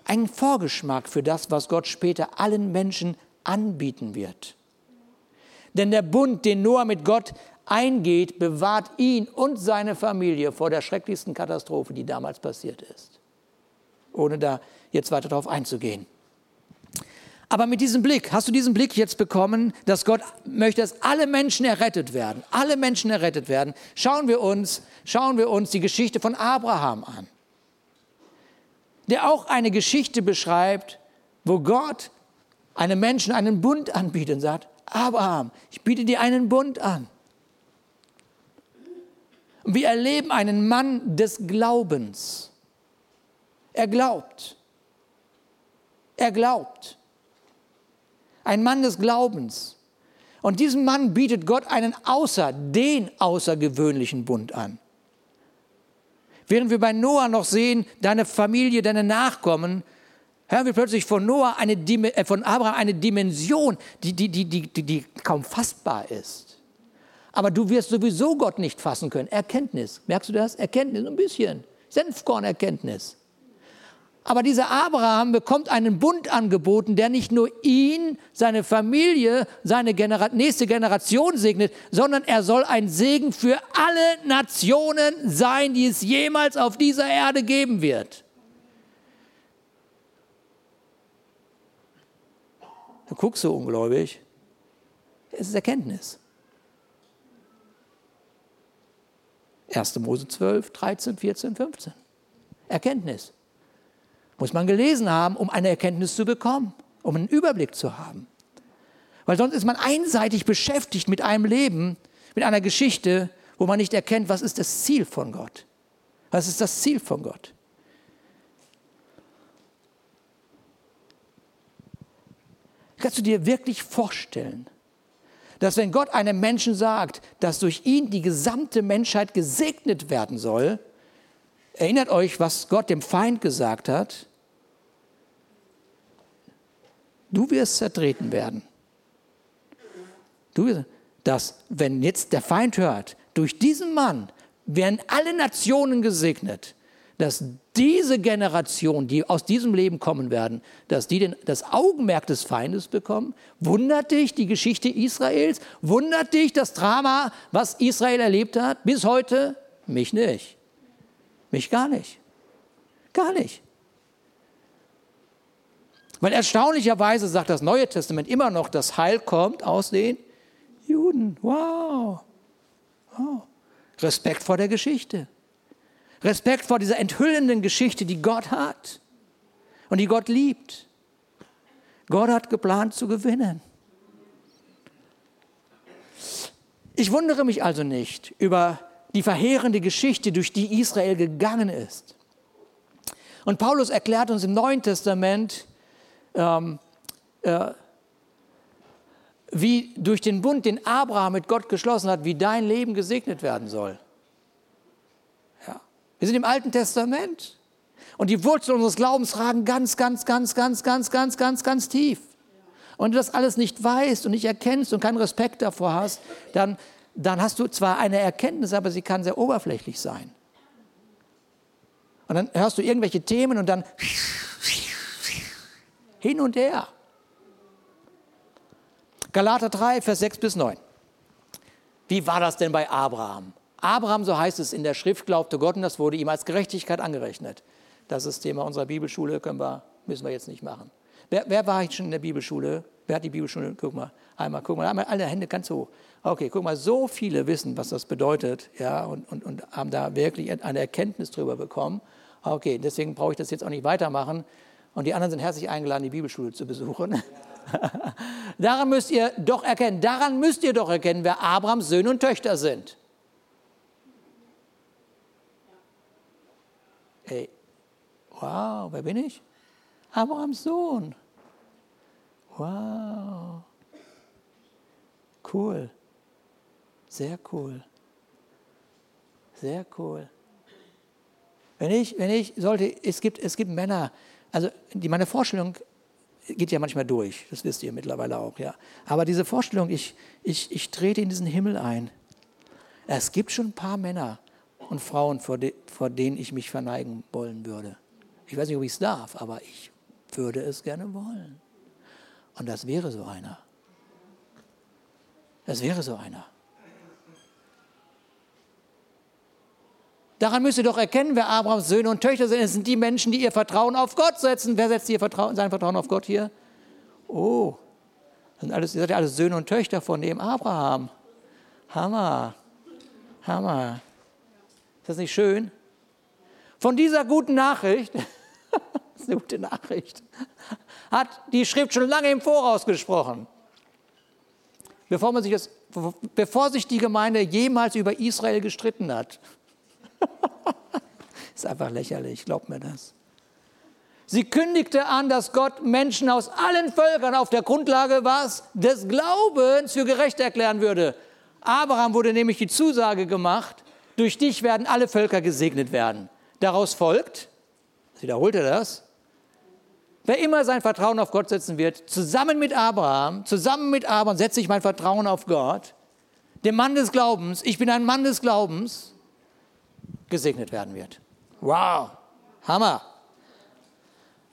Ein Vorgeschmack für das, was Gott später allen Menschen anbieten wird. Denn der Bund, den Noah mit Gott eingeht, bewahrt ihn und seine Familie vor der schrecklichsten Katastrophe, die damals passiert ist. Ohne da jetzt weiter darauf einzugehen. Aber mit diesem Blick, hast du diesen Blick jetzt bekommen, dass Gott möchte, dass alle Menschen errettet werden, alle Menschen errettet werden. Schauen wir uns, schauen wir uns die Geschichte von Abraham an, der auch eine Geschichte beschreibt, wo Gott einem Menschen einen Bund anbietet und sagt, Abraham, ich biete dir einen Bund an. Und wir erleben einen Mann des Glaubens. Er glaubt. Er glaubt ein Mann des Glaubens. Und diesem Mann bietet Gott einen außer, den außergewöhnlichen Bund an. Während wir bei Noah noch sehen, deine Familie, deine Nachkommen, hören wir plötzlich von Noah eine, äh, von Abraham eine Dimension, die, die, die, die, die kaum fassbar ist. Aber du wirst sowieso Gott nicht fassen können. Erkenntnis. Merkst du das? Erkenntnis, ein bisschen. Senfkornerkenntnis. Aber dieser Abraham bekommt einen Bund angeboten, der nicht nur ihn, seine Familie, seine Genera nächste Generation segnet, sondern er soll ein Segen für alle Nationen sein, die es jemals auf dieser Erde geben wird. Du guckst so ungläubig. Es ist Erkenntnis. 1. Mose 12, 13, 14, 15. Erkenntnis. Muss man gelesen haben, um eine Erkenntnis zu bekommen, um einen Überblick zu haben. Weil sonst ist man einseitig beschäftigt mit einem Leben, mit einer Geschichte, wo man nicht erkennt, was ist das Ziel von Gott. Was ist das Ziel von Gott? Kannst du dir wirklich vorstellen, dass wenn Gott einem Menschen sagt, dass durch ihn die gesamte Menschheit gesegnet werden soll, erinnert euch, was Gott dem Feind gesagt hat, Du wirst zertreten werden. Du, dass, wenn jetzt der Feind hört, durch diesen Mann werden alle Nationen gesegnet, dass diese Generation, die aus diesem Leben kommen werden, dass die den, das Augenmerk des Feindes bekommen. Wundert dich die Geschichte Israels? Wundert dich das Drama, was Israel erlebt hat bis heute? Mich nicht. Mich gar nicht. Gar nicht. Weil erstaunlicherweise sagt das Neue Testament immer noch, das Heil kommt aus den Juden. Wow. wow. Respekt vor der Geschichte. Respekt vor dieser enthüllenden Geschichte, die Gott hat und die Gott liebt. Gott hat geplant zu gewinnen. Ich wundere mich also nicht über die verheerende Geschichte, durch die Israel gegangen ist. Und Paulus erklärt uns im Neuen Testament, ähm, äh, wie durch den Bund, den Abraham mit Gott geschlossen hat, wie dein Leben gesegnet werden soll. Wir sind im Alten Testament und die Wurzeln unseres Glaubens ragen ganz, ganz, ganz, ganz, ganz, ganz, ganz, ganz tief. Und wenn du das alles nicht weißt und nicht erkennst und keinen Respekt davor hast, dann, dann hast du zwar eine Erkenntnis, aber sie kann sehr oberflächlich sein. Und dann hörst du irgendwelche Themen und dann hin und her. Galater 3, Vers 6 bis 9. Wie war das denn bei Abraham? Abraham, so heißt es in der Schrift, glaubte Gott und das wurde ihm als Gerechtigkeit angerechnet. Das ist Thema unserer Bibelschule, wir, müssen wir jetzt nicht machen. Wer, wer war schon in der Bibelschule? Wer hat die Bibelschule? Guck mal. Einmal, guck mal, einmal alle Hände ganz hoch. Okay, guck mal, so viele wissen, was das bedeutet, ja, und, und, und haben da wirklich eine Erkenntnis drüber bekommen. Okay, deswegen brauche ich das jetzt auch nicht weitermachen. Und die anderen sind herzlich eingeladen, die Bibelschule zu besuchen. daran müsst ihr doch erkennen, daran müsst ihr doch erkennen, wer Abrahams Söhne und Töchter sind. Wow, wer bin ich? Abrahams Sohn. Wow. Cool. Sehr cool. Sehr cool. Wenn ich, wenn ich sollte, es gibt, es gibt Männer, also die, meine Vorstellung geht ja manchmal durch, das wisst ihr mittlerweile auch, ja. Aber diese Vorstellung, ich, ich, ich trete in diesen Himmel ein. Es gibt schon ein paar Männer und Frauen, vor, de, vor denen ich mich verneigen wollen würde. Ich weiß nicht, ob ich es darf, aber ich würde es gerne wollen. Und das wäre so einer. Das wäre so einer. Daran müsst ihr doch erkennen, wer Abrahams Söhne und Töchter sind. Es sind die Menschen, die ihr Vertrauen auf Gott setzen. Wer setzt ihr Vertrauen, sein Vertrauen auf Gott hier? Oh, sind alles, ihr seid ja alles Söhne und Töchter von dem Abraham. Hammer, Hammer. Ist das nicht schön? Von dieser guten Nachricht, das ist eine gute Nachricht, hat die Schrift schon lange im Voraus gesprochen. Bevor, man sich das, bevor sich die Gemeinde jemals über Israel gestritten hat. ist einfach lächerlich, glaubt mir das. Sie kündigte an, dass Gott Menschen aus allen Völkern auf der Grundlage was? Des Glaubens für gerecht erklären würde. Abraham wurde nämlich die Zusage gemacht, durch dich werden alle Völker gesegnet werden. Daraus folgt, wiederholt er das, wer immer sein Vertrauen auf Gott setzen wird, zusammen mit Abraham, zusammen mit Abraham setze ich mein Vertrauen auf Gott, dem Mann des Glaubens, ich bin ein Mann des Glaubens, gesegnet werden wird. Wow, Hammer.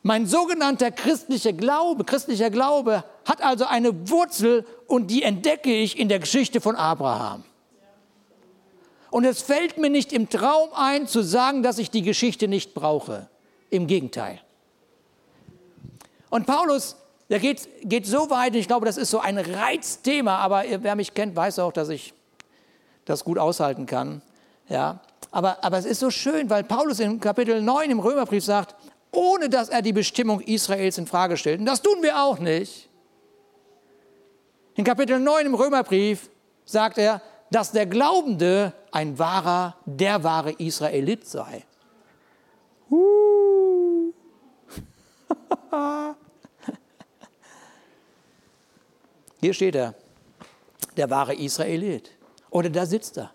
Mein sogenannter christlicher Glaube, christlicher Glaube hat also eine Wurzel und die entdecke ich in der Geschichte von Abraham. Und es fällt mir nicht im Traum ein zu sagen, dass ich die Geschichte nicht brauche. Im Gegenteil. Und Paulus, der geht, geht so weit, ich glaube, das ist so ein Reizthema, aber wer mich kennt, weiß auch, dass ich das gut aushalten kann. Ja, aber, aber es ist so schön, weil Paulus in Kapitel 9 im Römerbrief sagt, ohne dass er die Bestimmung Israels in Frage stellt. Und das tun wir auch nicht. In Kapitel 9 im Römerbrief sagt er, dass der Glaubende ein wahrer, der wahre Israelit sei. Hier steht er, der wahre Israelit. Oder da sitzt er.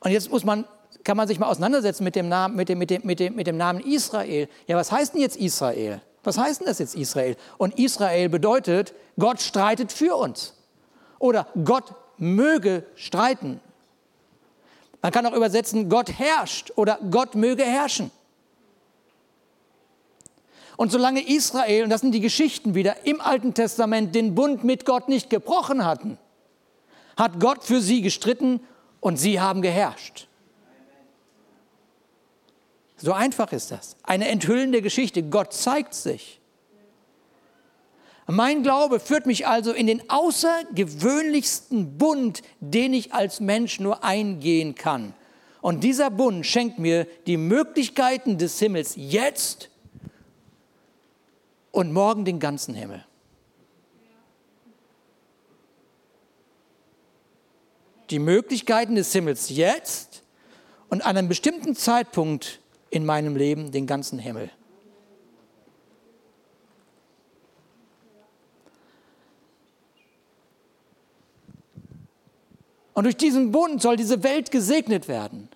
Und jetzt muss man, kann man sich mal auseinandersetzen mit dem, Namen, mit, dem, mit, dem, mit, dem, mit dem Namen Israel. Ja, was heißt denn jetzt Israel? Was heißt denn das jetzt Israel? Und Israel bedeutet, Gott streitet für uns. Oder Gott möge streiten. Man kann auch übersetzen, Gott herrscht oder Gott möge herrschen. Und solange Israel, und das sind die Geschichten wieder, im Alten Testament den Bund mit Gott nicht gebrochen hatten, hat Gott für sie gestritten und sie haben geherrscht. So einfach ist das. Eine enthüllende Geschichte. Gott zeigt sich. Mein Glaube führt mich also in den außergewöhnlichsten Bund, den ich als Mensch nur eingehen kann. Und dieser Bund schenkt mir die Möglichkeiten des Himmels jetzt und morgen den ganzen Himmel. die Möglichkeiten des Himmels jetzt und an einem bestimmten Zeitpunkt in meinem Leben den ganzen Himmel. Und durch diesen Bund soll diese Welt gesegnet werden.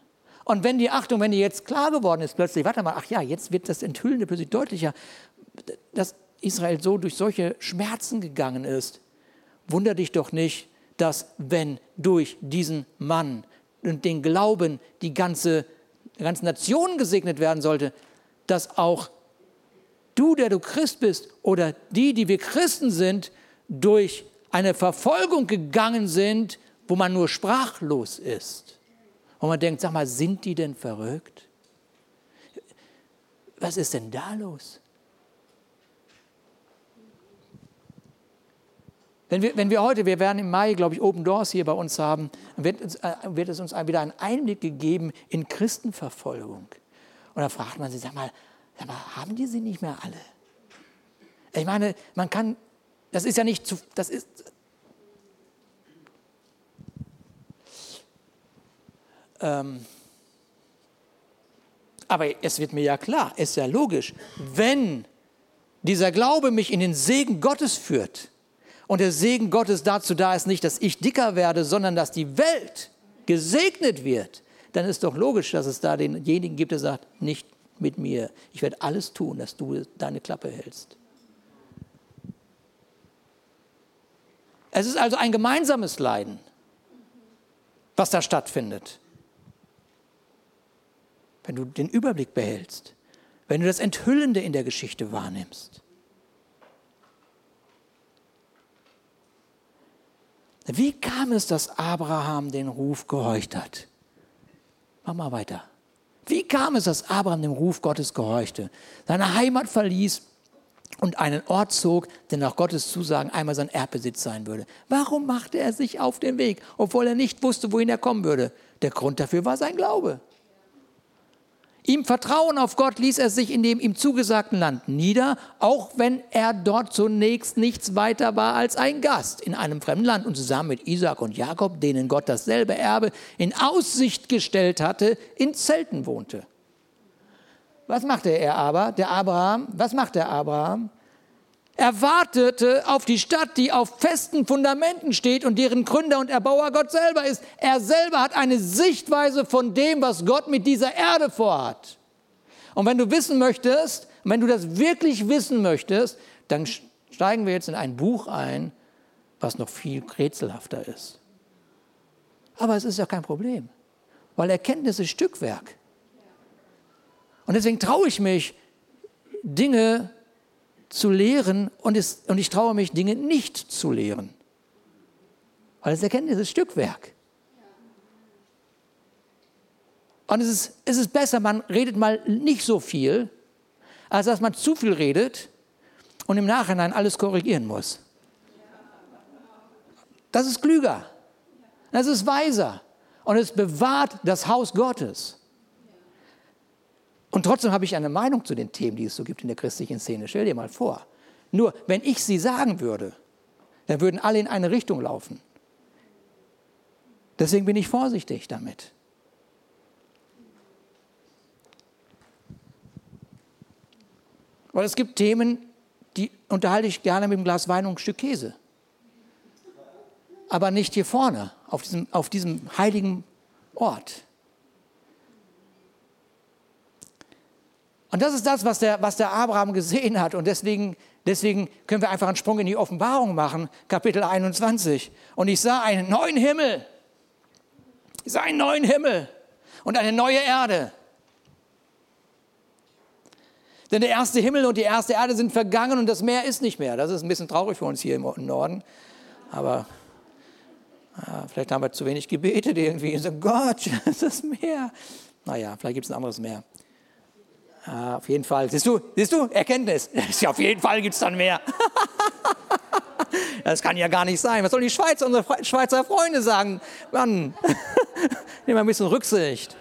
Und wenn die Achtung, wenn die jetzt klar geworden ist, plötzlich, warte mal, ach ja, jetzt wird das Enthüllende plötzlich deutlicher, dass Israel so durch solche Schmerzen gegangen ist, wunder dich doch nicht, dass wenn durch diesen Mann und den Glauben die ganze, die ganze Nation gesegnet werden sollte, dass auch du, der du Christ bist, oder die, die wir Christen sind, durch eine Verfolgung gegangen sind, wo man nur sprachlos ist. Und man denkt, sag mal, sind die denn verrückt? was ist denn da los? Wenn wir, wenn wir heute, wir werden im Mai, glaube ich, Open Doors hier bei uns haben, wird, uns, äh, wird es uns wieder einen Einblick gegeben in Christenverfolgung. Und da fragt man sich, sag mal, sag mal, haben die sie nicht mehr alle? Ich meine, man kann, das ist ja nicht zu, das ist, ähm, aber es wird mir ja klar, es ist ja logisch, wenn dieser Glaube mich in den Segen Gottes führt und der Segen Gottes dazu da ist, nicht, dass ich dicker werde, sondern dass die Welt gesegnet wird, dann ist doch logisch, dass es da denjenigen gibt, der sagt, nicht mit mir. Ich werde alles tun, dass du deine Klappe hältst. Es ist also ein gemeinsames Leiden, was da stattfindet. Wenn du den Überblick behältst, wenn du das Enthüllende in der Geschichte wahrnimmst. Wie kam es, dass Abraham den Ruf gehorcht hat? Mach mal weiter. Wie kam es, dass Abraham dem Ruf Gottes gehorchte, seine Heimat verließ und einen Ort zog, der nach Gottes Zusagen einmal sein Erbbesitz sein würde? Warum machte er sich auf den Weg, obwohl er nicht wusste, wohin er kommen würde? Der Grund dafür war sein Glaube. Ihm Vertrauen auf Gott ließ er sich in dem ihm zugesagten Land nieder, auch wenn er dort zunächst nichts weiter war als ein Gast in einem fremden Land und zusammen mit Isaac und Jakob, denen Gott dasselbe Erbe in Aussicht gestellt hatte, in Zelten wohnte. Was machte er aber, der Abraham? Was macht der Abraham? Er wartete auf die Stadt, die auf festen Fundamenten steht und deren Gründer und Erbauer Gott selber ist. Er selber hat eine Sichtweise von dem, was Gott mit dieser Erde vorhat. Und wenn du wissen möchtest, wenn du das wirklich wissen möchtest, dann steigen wir jetzt in ein Buch ein, was noch viel rätselhafter ist. Aber es ist ja kein Problem, weil Erkenntnis ist Stückwerk. Und deswegen traue ich mich, Dinge zu lehren und, es, und ich traue mich, Dinge nicht zu lehren. Weil das Erkenntnis ist Stückwerk. Und es ist, es ist besser, man redet mal nicht so viel, als dass man zu viel redet und im Nachhinein alles korrigieren muss. Das ist klüger. Das ist weiser. Und es bewahrt das Haus Gottes. Und trotzdem habe ich eine Meinung zu den Themen, die es so gibt in der christlichen Szene. Stell dir mal vor. Nur, wenn ich sie sagen würde, dann würden alle in eine Richtung laufen. Deswegen bin ich vorsichtig damit. Weil es gibt Themen, die unterhalte ich gerne mit einem Glas Wein und einem Stück Käse. Aber nicht hier vorne, auf diesem, auf diesem heiligen Ort. Und das ist das, was der, was der Abraham gesehen hat. Und deswegen, deswegen können wir einfach einen Sprung in die Offenbarung machen, Kapitel 21. Und ich sah einen neuen Himmel. Ich sah einen neuen Himmel und eine neue Erde. Denn der erste Himmel und die erste Erde sind vergangen und das Meer ist nicht mehr. Das ist ein bisschen traurig für uns hier im Norden. Aber ja, vielleicht haben wir zu wenig gebetet irgendwie. So, Gott, das Meer. Naja, vielleicht gibt es ein anderes Meer. Ja, auf jeden Fall. Siehst du, siehst du, Erkenntnis. Ja, auf jeden Fall gibt es dann mehr. Das kann ja gar nicht sein. Was sollen die Schweizer, unsere Schweizer Freunde sagen? Mann, nehmen wir ein bisschen Rücksicht.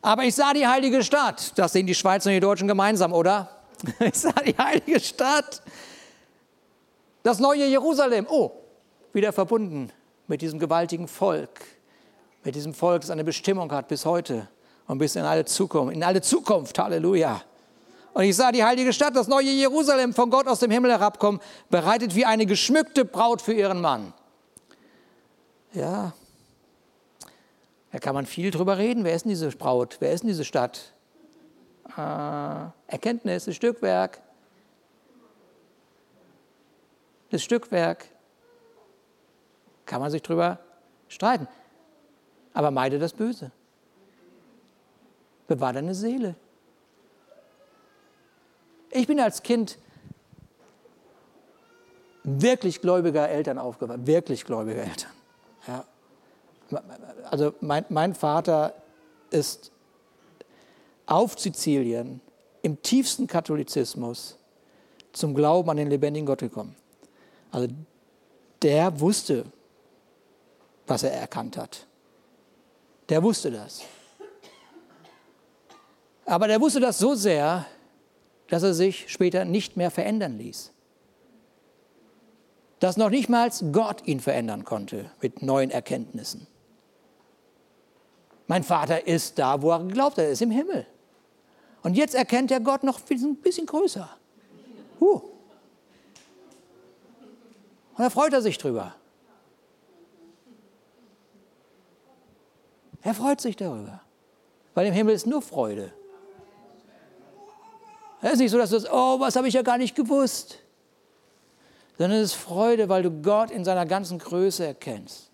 Aber ich sah die heilige Stadt. Das sehen die Schweizer und die Deutschen gemeinsam, oder? Ich sah die heilige Stadt. Das neue Jerusalem. Oh, wieder verbunden mit diesem gewaltigen Volk. Mit diesem Volk, das eine Bestimmung hat bis heute und bis in alle Zukunft. In alle Zukunft, Halleluja. Und ich sah die heilige Stadt, das neue Jerusalem, von Gott aus dem Himmel herabkommen, bereitet wie eine geschmückte Braut für ihren Mann. Ja, da kann man viel drüber reden. Wer ist denn diese Braut? Wer ist denn diese Stadt? Äh, Erkenntnis, das Stückwerk. Das Stückwerk. Kann man sich drüber streiten. Aber meide das Böse. Bewahr deine Seele. Ich bin als Kind wirklich gläubiger Eltern aufgewachsen, wirklich gläubiger Eltern. Ja. Also mein, mein Vater ist auf Sizilien im tiefsten Katholizismus zum Glauben an den lebendigen Gott gekommen. Also der wusste, was er erkannt hat. Der wusste das. Aber der wusste das so sehr, dass er sich später nicht mehr verändern ließ. Dass noch nicht mal Gott ihn verändern konnte mit neuen Erkenntnissen. Mein Vater ist da, wo er glaubt, er ist im Himmel. Und jetzt erkennt er Gott noch ein bisschen größer. Huh. Und da freut er sich drüber. Er freut sich darüber. Weil im Himmel ist nur Freude. Es ist nicht so, dass du sagst, oh, was habe ich ja gar nicht gewusst. Sondern es ist Freude, weil du Gott in seiner ganzen Größe erkennst.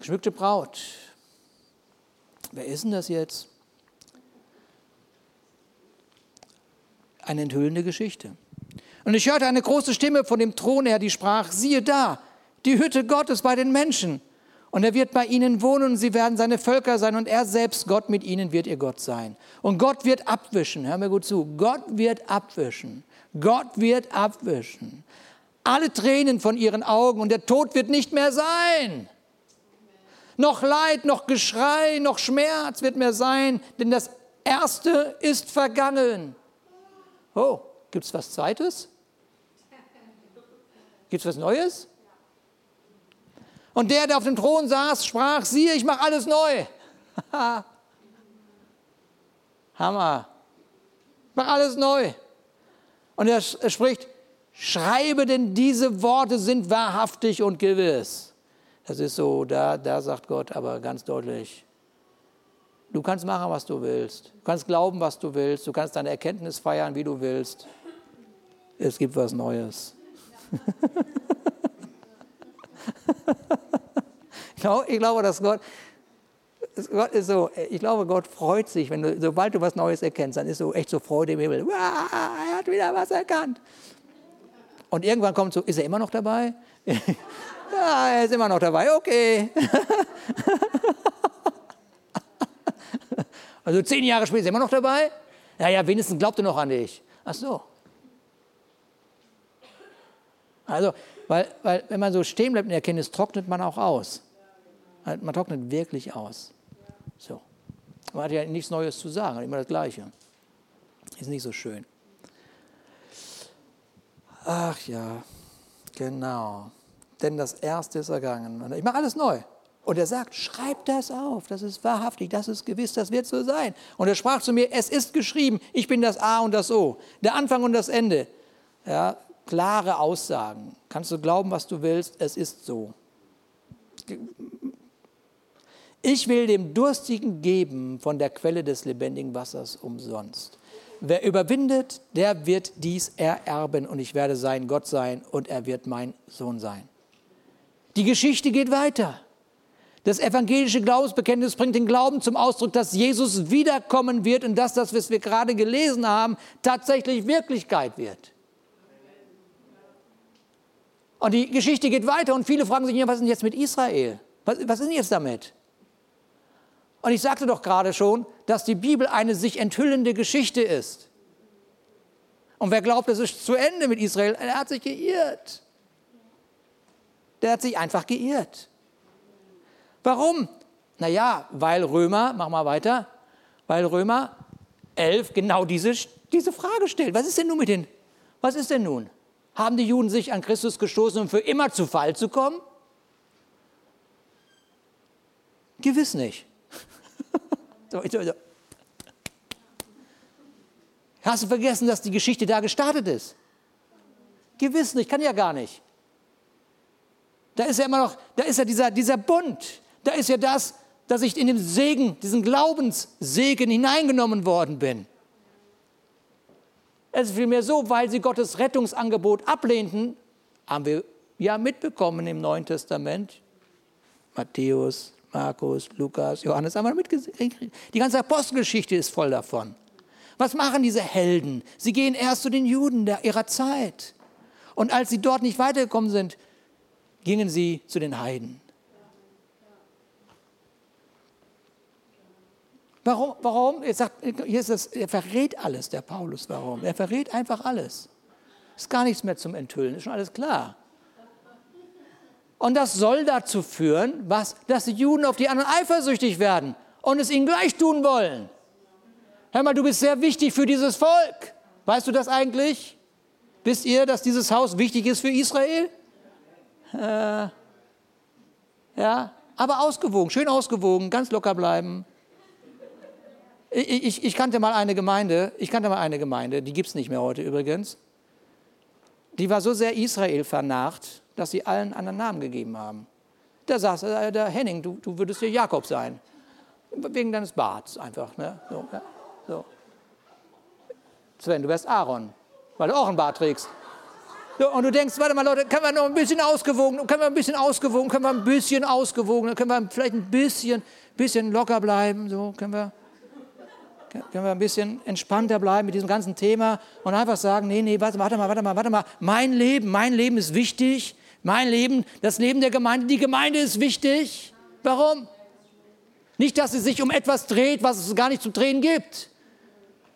Geschmückte Braut. Wer ist denn das jetzt? Eine enthüllende Geschichte. Und ich hörte eine große Stimme von dem Thron her, die sprach, siehe da, die Hütte Gottes bei den Menschen. Und er wird bei ihnen wohnen und sie werden seine Völker sein und er selbst, Gott mit ihnen, wird ihr Gott sein. Und Gott wird abwischen, hör mir gut zu, Gott wird abwischen. Gott wird abwischen. Alle Tränen von ihren Augen und der Tod wird nicht mehr sein. Noch Leid, noch Geschrei, noch Schmerz wird mehr sein, denn das Erste ist vergangen. Oh, gibt es was Zweites? Gibt es was Neues? Und der, der auf dem Thron saß, sprach, siehe, ich mache alles neu. Hammer. Ich mache alles neu. Und er spricht, schreibe denn diese Worte sind wahrhaftig und gewiss. Das ist so, da, da sagt Gott aber ganz deutlich, du kannst machen, was du willst. Du kannst glauben, was du willst. Du kannst deine Erkenntnis feiern, wie du willst. Es gibt was Neues. ich glaube, dass Gott, Gott ist so, ich glaube, Gott freut sich, wenn du, sobald du was Neues erkennst, dann ist so echt so Freude im Himmel. er hat wieder was erkannt. Und irgendwann kommt so, ist er immer noch dabei? ja, er ist immer noch dabei, okay. also zehn Jahre später ist er immer noch dabei? Naja, wenigstens glaubt er noch an dich. Ach so. Also, weil, weil wenn man so stehen bleibt in der Erkenntnis, trocknet man auch aus. Man trocknet wirklich aus. So. Man hat ja nichts Neues zu sagen, immer das Gleiche. Ist nicht so schön. Ach ja, genau. Denn das Erste ist ergangen. Ich mache alles neu. Und er sagt, schreib das auf, das ist wahrhaftig, das ist gewiss, das wird so sein. Und er sprach zu mir, es ist geschrieben, ich bin das A und das O, der Anfang und das Ende. Ja, klare Aussagen. Kannst du glauben, was du willst, es ist so. Ich will dem Durstigen geben von der Quelle des lebendigen Wassers umsonst. Wer überwindet, der wird dies ererben und ich werde sein Gott sein und er wird mein Sohn sein. Die Geschichte geht weiter. Das evangelische Glaubensbekenntnis bringt den Glauben zum Ausdruck, dass Jesus wiederkommen wird und dass das, was wir gerade gelesen haben, tatsächlich Wirklichkeit wird. Und die Geschichte geht weiter und viele fragen sich, was ist denn jetzt mit Israel? Was, was ist denn jetzt damit? Und ich sagte doch gerade schon, dass die Bibel eine sich enthüllende Geschichte ist. Und wer glaubt, es ist zu Ende mit Israel, der hat sich geirrt. Der hat sich einfach geirrt. Warum? Naja, weil Römer, mach mal weiter, weil Römer 11 genau diese, diese Frage stellt. Was ist denn nun mit den, was ist denn nun? Haben die Juden sich an Christus gestoßen, um für immer zu Fall zu kommen? Gewiss nicht. Hast du vergessen, dass die Geschichte da gestartet ist? Gewiss nicht, kann ja gar nicht. Da ist ja immer noch, da ist ja dieser, dieser Bund, da ist ja das, dass ich in den Segen, diesen Glaubenssegen hineingenommen worden bin. Es ist vielmehr so, weil sie Gottes Rettungsangebot ablehnten, haben wir ja mitbekommen im Neuen Testament, Matthäus, Markus, Lukas, Johannes, haben wir mitgesehen. Die ganze Apostelgeschichte ist voll davon. Was machen diese Helden? Sie gehen erst zu den Juden der, ihrer Zeit. Und als sie dort nicht weitergekommen sind, gingen sie zu den Heiden. Warum? Warum? Er sagt, das, er verrät alles, der Paulus. Warum? Er verrät einfach alles. Ist gar nichts mehr zum Enthüllen, ist schon alles klar. Und das soll dazu führen, was, dass die Juden auf die anderen eifersüchtig werden und es ihnen gleich tun wollen. Hör mal, du bist sehr wichtig für dieses Volk. Weißt du das eigentlich? Wisst ihr, dass dieses Haus wichtig ist für Israel? Äh, ja, aber ausgewogen, schön ausgewogen, ganz locker bleiben. Ich, ich, ich, kannte mal eine Gemeinde, ich kannte mal eine Gemeinde, die gibt es nicht mehr heute übrigens. Die war so sehr Israel vernarrt, dass sie allen anderen Namen gegeben haben. Da saß äh, der Henning, du, du würdest hier Jakob sein. Wegen deines Barts einfach. Ne? So, ja, so. Sven, du wärst Aaron, weil du auch einen Bart trägst. So, und du denkst, warte mal Leute, können wir noch ein bisschen ausgewogen, können wir ein bisschen ausgewogen, können wir ein bisschen ausgewogen, können wir vielleicht ein bisschen, bisschen locker bleiben, so können wir können wir ein bisschen entspannter bleiben mit diesem ganzen Thema und einfach sagen, nee, nee, warte, warte mal, warte mal, warte mal, mein Leben, mein Leben ist wichtig, mein Leben, das Leben der Gemeinde, die Gemeinde ist wichtig. Warum? Nicht, dass sie sich um etwas dreht, was es gar nicht zu drehen gibt.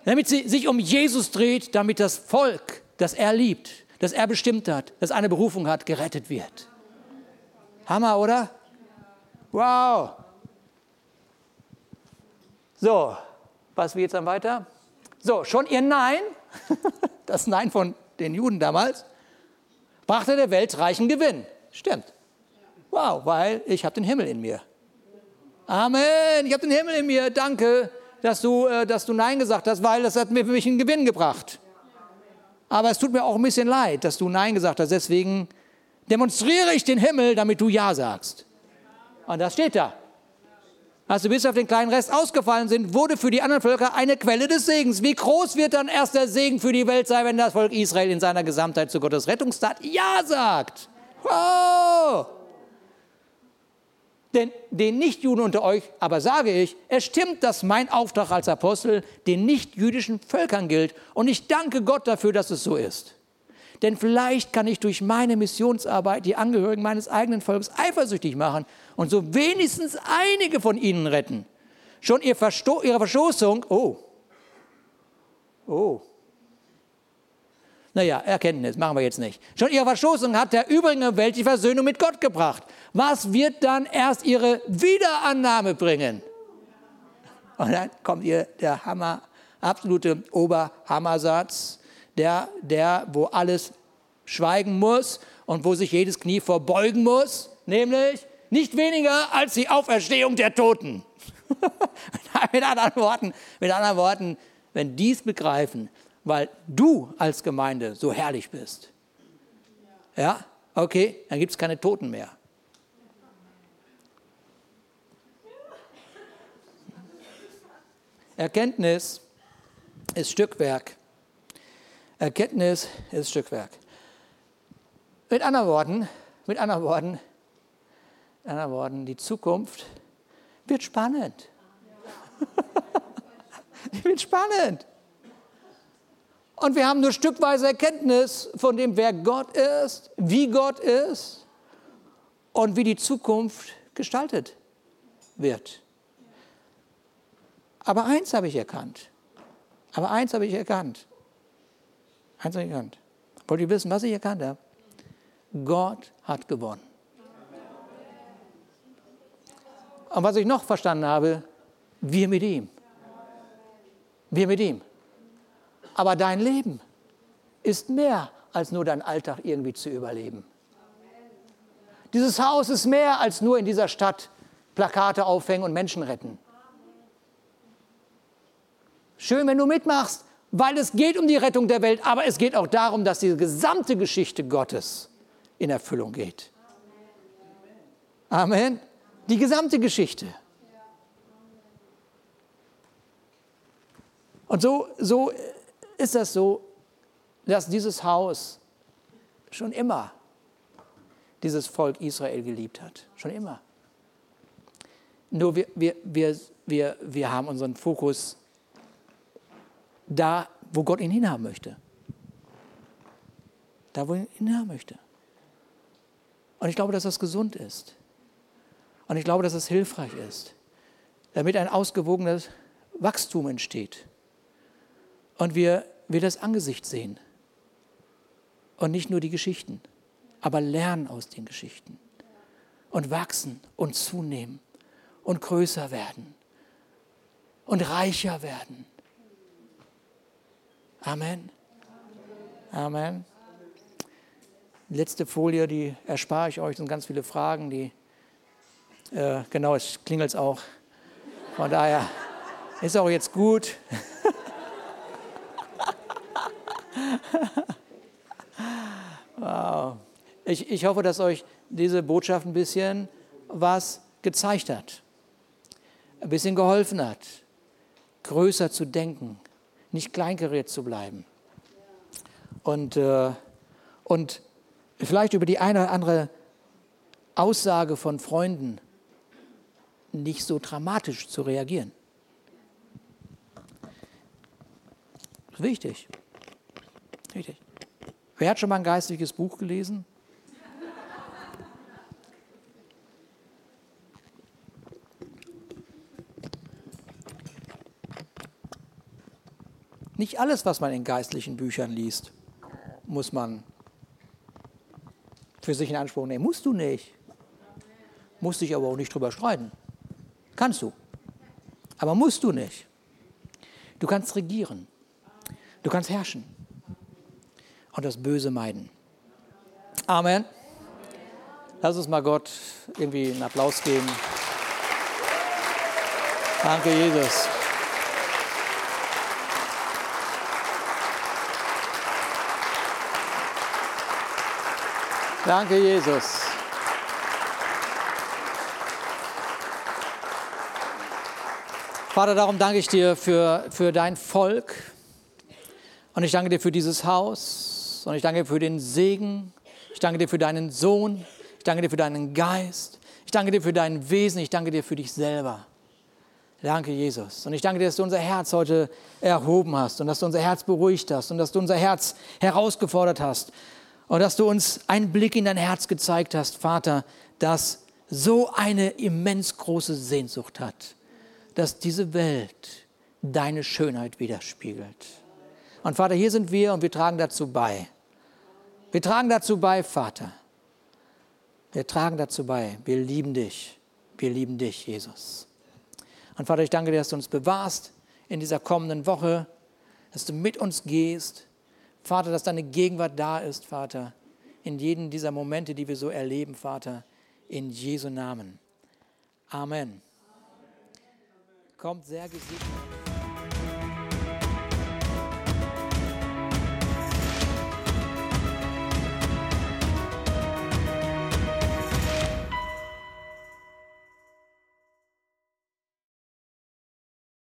Damit sie sich um Jesus dreht, damit das Volk, das er liebt, das er bestimmt hat, das eine Berufung hat, gerettet wird. Hammer, oder? Wow. So, was wie jetzt dann weiter? So, schon ihr Nein, das Nein von den Juden damals, brachte der Welt reichen Gewinn. Stimmt. Wow, weil ich habe den Himmel in mir. Amen, ich habe den Himmel in mir. Danke, dass du, äh, dass du Nein gesagt hast, weil das hat mir für mich einen Gewinn gebracht. Aber es tut mir auch ein bisschen leid, dass du Nein gesagt hast. Deswegen demonstriere ich den Himmel, damit du Ja sagst. Und das steht da als sie bis auf den kleinen Rest ausgefallen sind, wurde für die anderen Völker eine Quelle des Segens. Wie groß wird dann erst der Segen für die Welt sein, wenn das Volk Israel in seiner Gesamtheit zu Gottes Rettungstat Ja sagt? Wow! Denn den Nichtjuden unter euch aber sage ich, es stimmt, dass mein Auftrag als Apostel den nichtjüdischen Völkern gilt. Und ich danke Gott dafür, dass es so ist. Denn vielleicht kann ich durch meine Missionsarbeit die Angehörigen meines eigenen Volkes eifersüchtig machen und so wenigstens einige von ihnen retten. Schon ihr Versto ihre Verstoßung, oh, oh, naja, Erkenntnis, machen wir jetzt nicht. Schon ihre Verstoßung hat der übrigen Welt die Versöhnung mit Gott gebracht. Was wird dann erst ihre Wiederannahme bringen? Und dann kommt ihr der Hammer, absolute Oberhammersatz der, der, wo alles schweigen muss und wo sich jedes Knie verbeugen muss, nämlich nicht weniger als die Auferstehung der Toten. mit, anderen Worten, mit anderen Worten, wenn dies begreifen, weil du als Gemeinde so herrlich bist, ja, okay, dann gibt es keine Toten mehr. Erkenntnis ist Stückwerk Erkenntnis ist Stückwerk. Mit anderen Worten, mit anderen Worten, mit anderen Worten, die Zukunft wird spannend. die wird spannend. Und wir haben nur stückweise Erkenntnis von dem, wer Gott ist, wie Gott ist und wie die Zukunft gestaltet wird. Aber eins habe ich erkannt. Aber eins habe ich erkannt. Eins habe ich erkannt. Wollt ihr wissen, was ich erkannt habe? Gott hat gewonnen. Und was ich noch verstanden habe, wir mit ihm. Wir mit ihm. Aber dein Leben ist mehr als nur dein Alltag irgendwie zu überleben. Dieses Haus ist mehr als nur in dieser Stadt Plakate aufhängen und Menschen retten. Schön, wenn du mitmachst, weil es geht um die Rettung der Welt, aber es geht auch darum, dass die gesamte Geschichte Gottes in Erfüllung geht. Amen. Die gesamte Geschichte. Und so, so ist das so, dass dieses Haus schon immer dieses Volk Israel geliebt hat. Schon immer. Nur wir, wir, wir, wir, wir haben unseren Fokus da, wo Gott ihn hinhaben möchte. Da, wo er ihn hinhaben möchte. Und ich glaube, dass das gesund ist. Und ich glaube, dass es hilfreich ist, damit ein ausgewogenes Wachstum entsteht und wir, wir das Angesicht sehen und nicht nur die Geschichten, aber lernen aus den Geschichten und wachsen und zunehmen und größer werden und reicher werden. Amen. Amen. Letzte Folie, die erspare ich euch, sind ganz viele Fragen, die, äh, genau, es klingelt auch. Von daher ist auch jetzt gut. wow. Ich, ich hoffe, dass euch diese Botschaft ein bisschen was gezeigt hat, ein bisschen geholfen hat, größer zu denken, nicht kleinkariert zu bleiben. Und, äh, und vielleicht über die eine oder andere Aussage von Freunden nicht so dramatisch zu reagieren. Wichtig. Wichtig. Wer hat schon mal ein geistliches Buch gelesen? Nicht alles, was man in geistlichen Büchern liest, muss man für sich in Anspruch nehmen. Musst du nicht. Musst dich aber auch nicht drüber streiten. Kannst du. Aber musst du nicht. Du kannst regieren. Du kannst herrschen. Und das Böse meiden. Amen. Lass uns mal Gott irgendwie einen Applaus geben. Danke, Jesus. Danke, Jesus. Vater, darum danke ich dir für, für dein Volk. Und ich danke dir für dieses Haus. Und ich danke dir für den Segen. Ich danke dir für deinen Sohn. Ich danke dir für deinen Geist. Ich danke dir für dein Wesen. Ich danke dir für dich selber. Danke, Jesus. Und ich danke dir, dass du unser Herz heute erhoben hast und dass du unser Herz beruhigt hast und dass du unser Herz herausgefordert hast und dass du uns einen Blick in dein Herz gezeigt hast, Vater, das so eine immens große Sehnsucht hat, dass diese Welt deine Schönheit widerspiegelt. Und Vater, hier sind wir und wir tragen dazu bei. Wir tragen dazu bei, Vater. Wir tragen dazu bei. Wir lieben dich. Wir lieben dich, Jesus. Und Vater, ich danke dir, dass du uns bewahrst in dieser kommenden Woche, dass du mit uns gehst, Vater, dass deine Gegenwart da ist, Vater, in jedem dieser Momente, die wir so erleben, Vater, in Jesu Namen. Amen. Kommt sehr gesegnet.